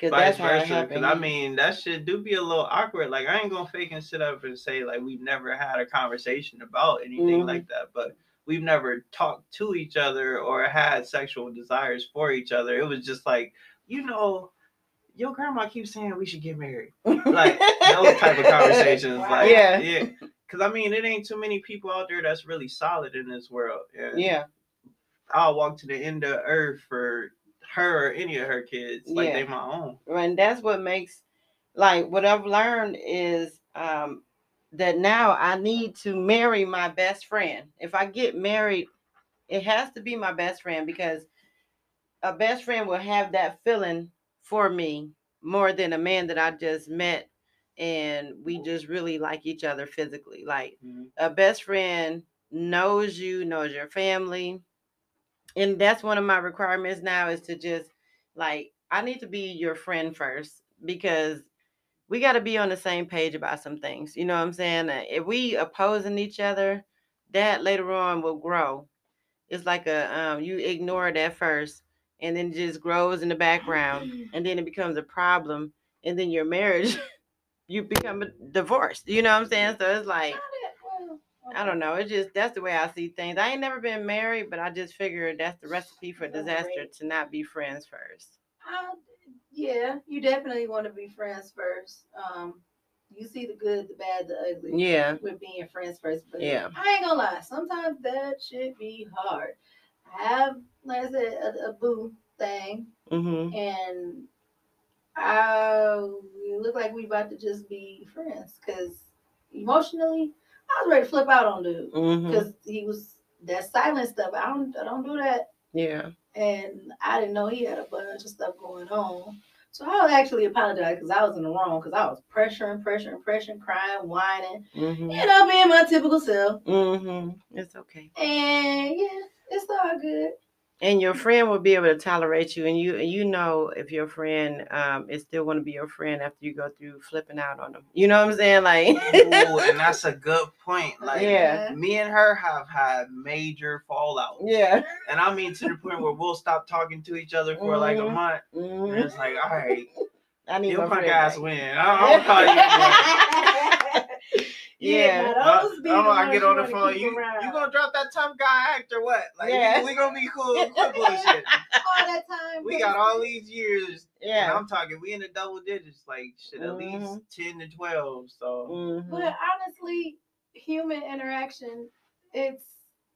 C: Cause Vice versa. Because I mean, that shit do be a little awkward. Like I ain't gonna fake and sit up and say like we've never had a conversation about anything mm-hmm. like that, but we've never talked to each other or had sexual desires for each other. It was just like, you know, your grandma keeps saying we should get married. Like those type of conversations. Like yeah. yeah. Cause I mean it ain't too many people out there that's really solid in this world.
A: And yeah.
C: I'll walk to the end of earth for her or any of her kids. Like yeah. they my own.
A: And that's what makes like what I've learned is um that now I need to marry my best friend. If I get married, it has to be my best friend because a best friend will have that feeling for me more than a man that I just met and we just really like each other physically. Like mm-hmm. a best friend knows you, knows your family. And that's one of my requirements now is to just like I need to be your friend first because we got to be on the same page about some things. You know what I'm saying? If we opposing each other, that later on will grow. It's like a um, you ignore it at first, and then it just grows in the background, and then it becomes a problem, and then your marriage, you become divorced. You know what I'm saying? So it's like. I don't know. It's just that's the way I see things. I ain't never been married, but I just figured that's the recipe for disaster to not be friends first.
B: I yeah, you definitely want to be friends first. Um, you see the good, the bad, the ugly.
A: Yeah.
B: With being friends first. But
A: yeah.
B: I ain't gonna lie. Sometimes that should be hard. I have, like I said, a, a boo thing. Mm-hmm. And I look like we about to just be friends because emotionally, I was ready to flip out on dude because mm-hmm. he was that silent stuff. I don't, I don't do that.
A: Yeah
B: and I didn't know he had a bunch of stuff going on. So I actually apologize because I was in the wrong because I was pressuring, pressuring, pressuring, crying, whining, mm-hmm. you know, being my typical self.
A: Mm-hmm. It's okay.
B: And yeah, it's all good
A: and your friend will be able to tolerate you and you you know if your friend um is still going to be your friend after you go through flipping out on them you know what i'm saying like
C: Ooh, and that's a good point like yeah me and her have had major fallout
A: yeah
C: and i mean to the point where we'll stop talking to each other for mm-hmm. like a mm-hmm. month mm-hmm. and it's like all right I need your punk ass win. I don't call you.
A: Yeah,
C: uh, oh, I get on the phone. You around. you gonna drop that tough guy act or what? Like yeah. we, we gonna be cool.
B: All that time.
C: We got all these years. Yeah, I'm talking. We in the double digits, like shit, at mm-hmm. least ten to twelve. So,
B: mm-hmm. but honestly, human interaction, it's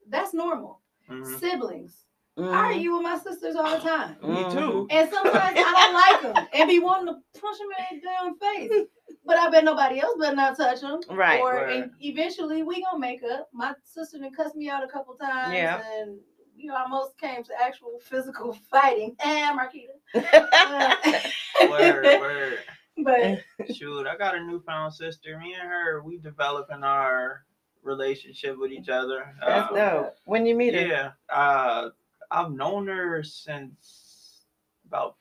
B: that's normal. Mm-hmm. Siblings. Mm-hmm. I argue with my sisters all the time.
C: Me too.
B: And sometimes I don't like them and be wanting to punch them in their damn face. But I bet nobody else better not touch them.
A: Right.
B: Or
A: right.
B: eventually we gonna make up. My sister done cussed me out a couple times. Yeah. And you know, almost came to actual physical fighting. And Marquita.
C: word, word. But shoot, I got a newfound sister. Me and her, we developing our relationship with each other.
A: That's um, dope. When you meet
C: her? Yeah. Uh, I've known her since about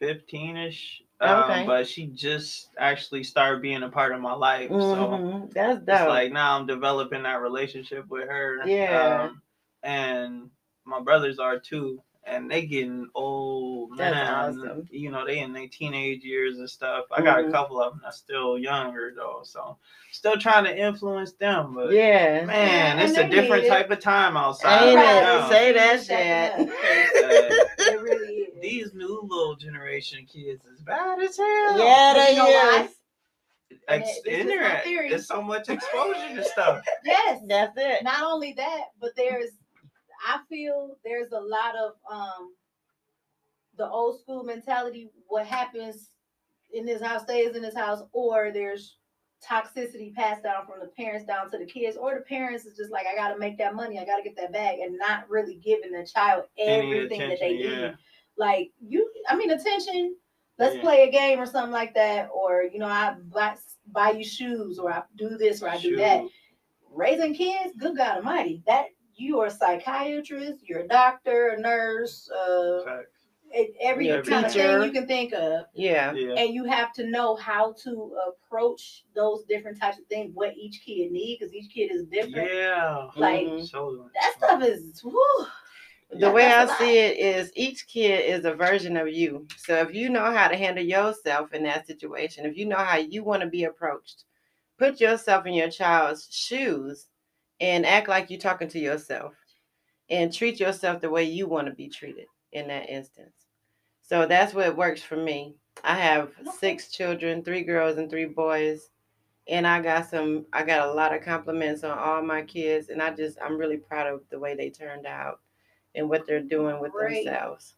C: 15 ish. Um, okay. Um, but she just actually started being a part of my life. Mm-hmm.
A: So that's dope. It's
C: like now I'm developing that relationship with her.
A: Yeah.
C: Um, and my brothers are too and they getting old, man. That's awesome. You know, they in their teenage years and stuff. I got mm-hmm. a couple of them that's still younger though, so still trying to influence them. But
A: yeah,
C: man, it's a different type of time outside. Ain't
A: right it? Say that shit.
B: it really is.
C: These new little generation kids is bad as hell.
A: Yeah, they is.
C: Ex- internet. There's so much exposure to stuff.
B: Yes,
A: that's it.
B: Not only that, but there's I feel there's a lot of um the old school mentality. What happens in this house stays in this house, or there's toxicity passed down from the parents down to the kids, or the parents is just like, I gotta make that money, I gotta get that bag, and not really giving the child everything that they need. Like you, I mean, attention, let's yeah. play a game or something like that, or you know, I buy, buy you shoes, or I do this, or I do that. Raising kids, good God Almighty, that you are a psychiatrist, you're a doctor, a nurse, uh, every yeah, kind teacher. of thing you can think of.
A: Yeah.
B: yeah. And you have to know how to approach those different types of things, what each kid needs, because each kid is different.
C: Yeah.
B: Like mm-hmm. that stuff is whew,
A: the way I see it is each kid is a version of you. So if you know how to handle yourself in that situation, if you know how you want to be approached, put yourself in your child's shoes and act like you're talking to yourself and treat yourself the way you want to be treated in that instance. So that's what works for me. I have six children, three girls and three boys. And I got some I got a lot of compliments on all my kids and I just I'm really proud of the way they turned out and what they're doing with themselves.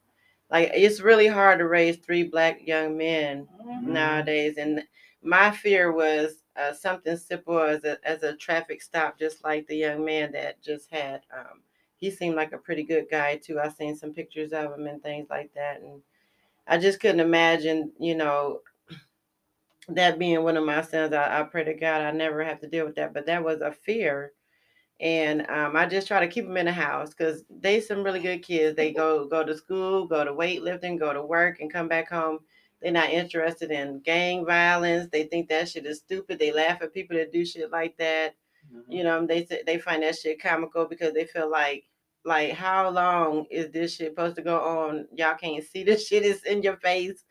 A: Like it's really hard to raise three black young men mm-hmm. nowadays, and my fear was uh, something simple as a as a traffic stop, just like the young man that just had. Um, he seemed like a pretty good guy too. I've seen some pictures of him and things like that, and I just couldn't imagine, you know, that being one of my sons. I, I pray to God I never have to deal with that, but that was a fear and um, I just try to keep them in the house because they some really good kids. They go go to school, go to weightlifting, go to work, and come back home. They're not interested in gang violence. They think that shit is stupid. They laugh at people that do shit like that. Mm-hmm. You know, they they find that shit comical because they feel like like how long is this shit supposed to go on? Y'all can't see this shit is in your face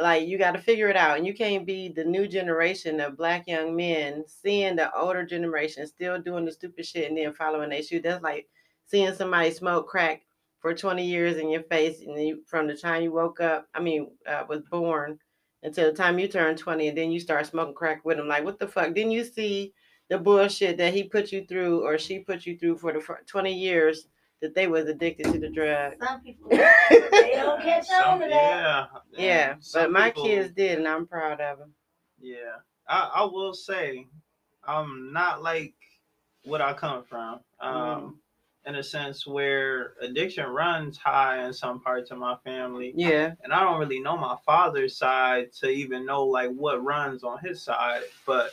A: like you got to figure it out and you can't be the new generation of black young men seeing the older generation still doing the stupid shit and then following their shoe. That's like seeing somebody smoke crack for 20 years in your face and you, from the time you woke up i mean uh, was born until the time you turn 20 and then you start smoking crack with them like what the fuck? Didn't you see the bullshit that he put you through or she put you through for the 20 years that they was addicted to the drug.
B: Some people they don't catch Some, on to that.
A: Yeah, yeah. but my people, kids did, and I'm proud of them.
C: Yeah, I, I will say, I'm not like what I come from. Um, mm. In a sense where addiction runs high in some parts of my family.
A: Yeah.
C: And I don't really know my father's side to even know like what runs on his side. But,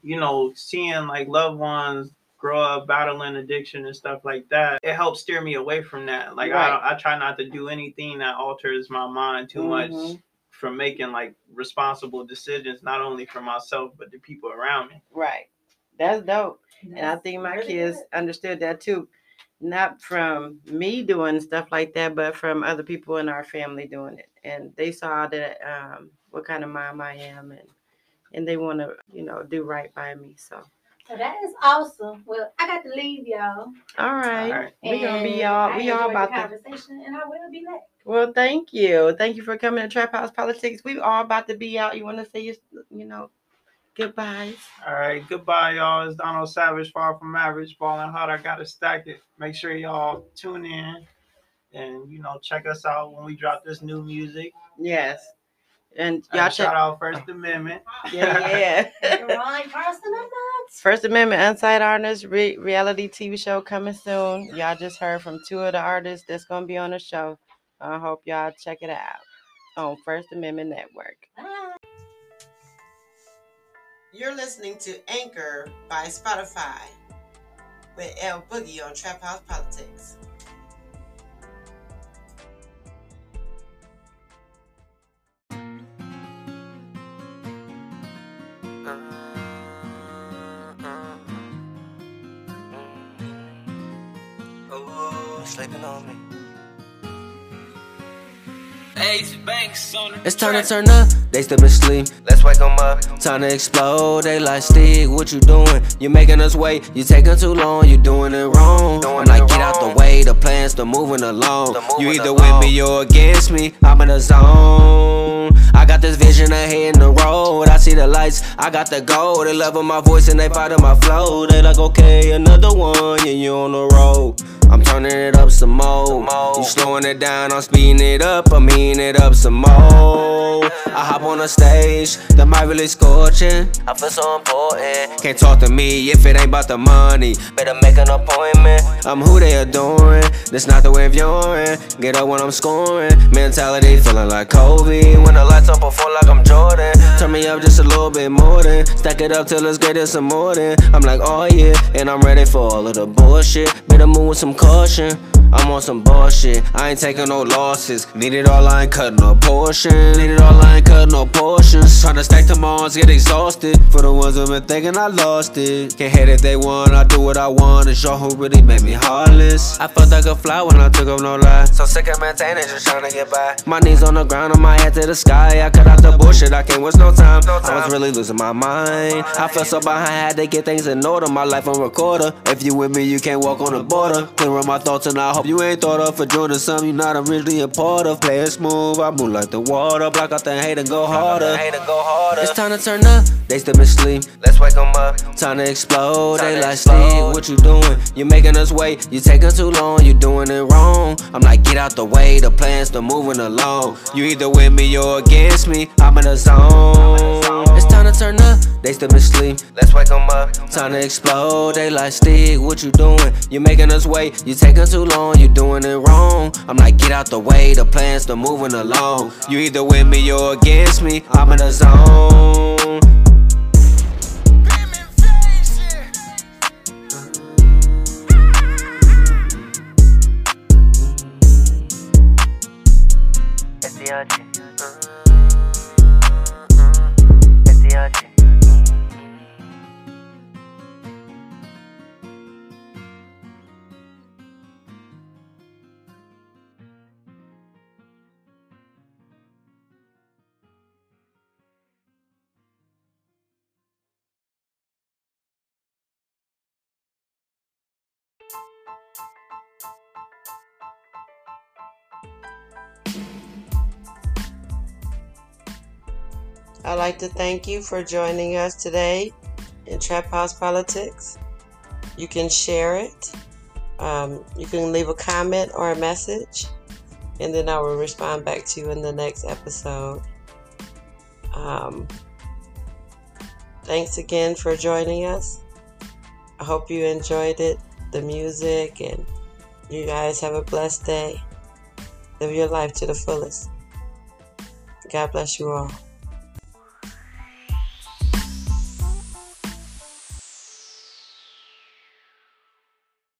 C: you know, seeing like loved ones grow up battling addiction and stuff like that, it helps steer me away from that. Like right. I, I try not to do anything that alters my mind too mm-hmm. much from making like responsible decisions, not only for myself but the people around me.
A: Right. That's dope. That's and I think my kids good. understood that too. Not from me doing stuff like that, but from other people in our family doing it. And they saw that um, what kind of mom I am and and they want to, you know, do right by me. So
B: so that is awesome. Well, I got to leave y'all.
A: All right. All right. We're gonna be y'all we all about the
B: conversation and I will be back.
A: Well, thank you. Thank you for coming to Trap House Politics. We all about to be out. You wanna say your you know goodbyes?
C: All right, goodbye, y'all. It's Dono the Savage, far from average, balling hard. I gotta stack it. Make sure y'all tune in and you know check us out when we drop this new music.
A: Yes. And
C: y'all check shout out First Amendment.
A: Yeah, yeah. First Amendment Unsigned Artists re- reality TV show coming soon. Y'all just heard from two of the artists that's gonna be on the show. I hope y'all check it out on First Amendment Network. Bye. You're listening to Anchor by Spotify with L Boogie on Trap House Politics. Sleeping on me. It's time to turn up, they still been sleep. Let's wake them up. Time to explode, they like Steve, what you doing? You making us wait, you taking too long, you doing it wrong. Doing I'm like, get out the way, the plans, the moving along. The moving you either along. with me or against me, I'm in a zone. I got this vision ahead in the road, I see the lights, I got the gold. They love my voice and they fight my flow. They like, okay, another one, yeah, you on the road. I'm turning it up some more. You slowing it down, I'm speeding it up. I'm heating it up some more. I hop on the stage, the mic really scorching. I feel so important. Can't talk to me if it ain't about the money. Better make an appointment. I'm who they adoring.
D: This not the way of viewing. Get up when I'm scoring. Mentality feeling like Kobe. When the lights up like I'm Jordan. Turn me up just a little bit more than. Stack it up till it's greater some more than. I'm like, oh yeah. And I'm ready for all of the bullshit. Better move with some caution. I'm on some bullshit. I ain't taking no losses. Need it all, I ain't cutting no portion. Need it all, I ain't cutting no portions. Tryna stack them on, get exhausted. For the ones who been thinking I lost it. Can't hate if they want, I do what I want. It's y'all who really made me heartless. I felt like a fly when I took up no lie. So sick of maintaining, just tryna get by. My knees on the ground, on my head to the sky. I cut out the bullshit, I can't waste no time. I was really losing my mind. I felt so behind, had to get things in order. My life on recorder. If you with me, you can't walk on the border. Clear up my thoughts and I hope you ain't thought of for joining some you not originally a part of. Play it smooth, I move like the water. Block out the hate and go harder. It's time to turn up, they still been sleep. Let's wake them up. Time to explode, they like Steve. What you doing? You making us wait, you taking too long, you doing it wrong. I'm like, get out the way, the plan's still moving along. You either with me or against me, I'm in the zone. It's time to turn up, they still been sleep. Let's wake them up. Time to explode, they like stick, What you doing? You making us wait, you taking too long, you doing it wrong. I'm like, get out the way, the plan's still moving along. You either with me or against me, I'm in the zone.
A: I'd like to thank you for joining us today in Trap House Politics. You can share it. Um, you can leave a comment or a message, and then I will respond back to you in the next episode. Um, thanks again for joining us. I hope you enjoyed it, the music, and you guys have a blessed day. Live your life to the fullest. God bless you all.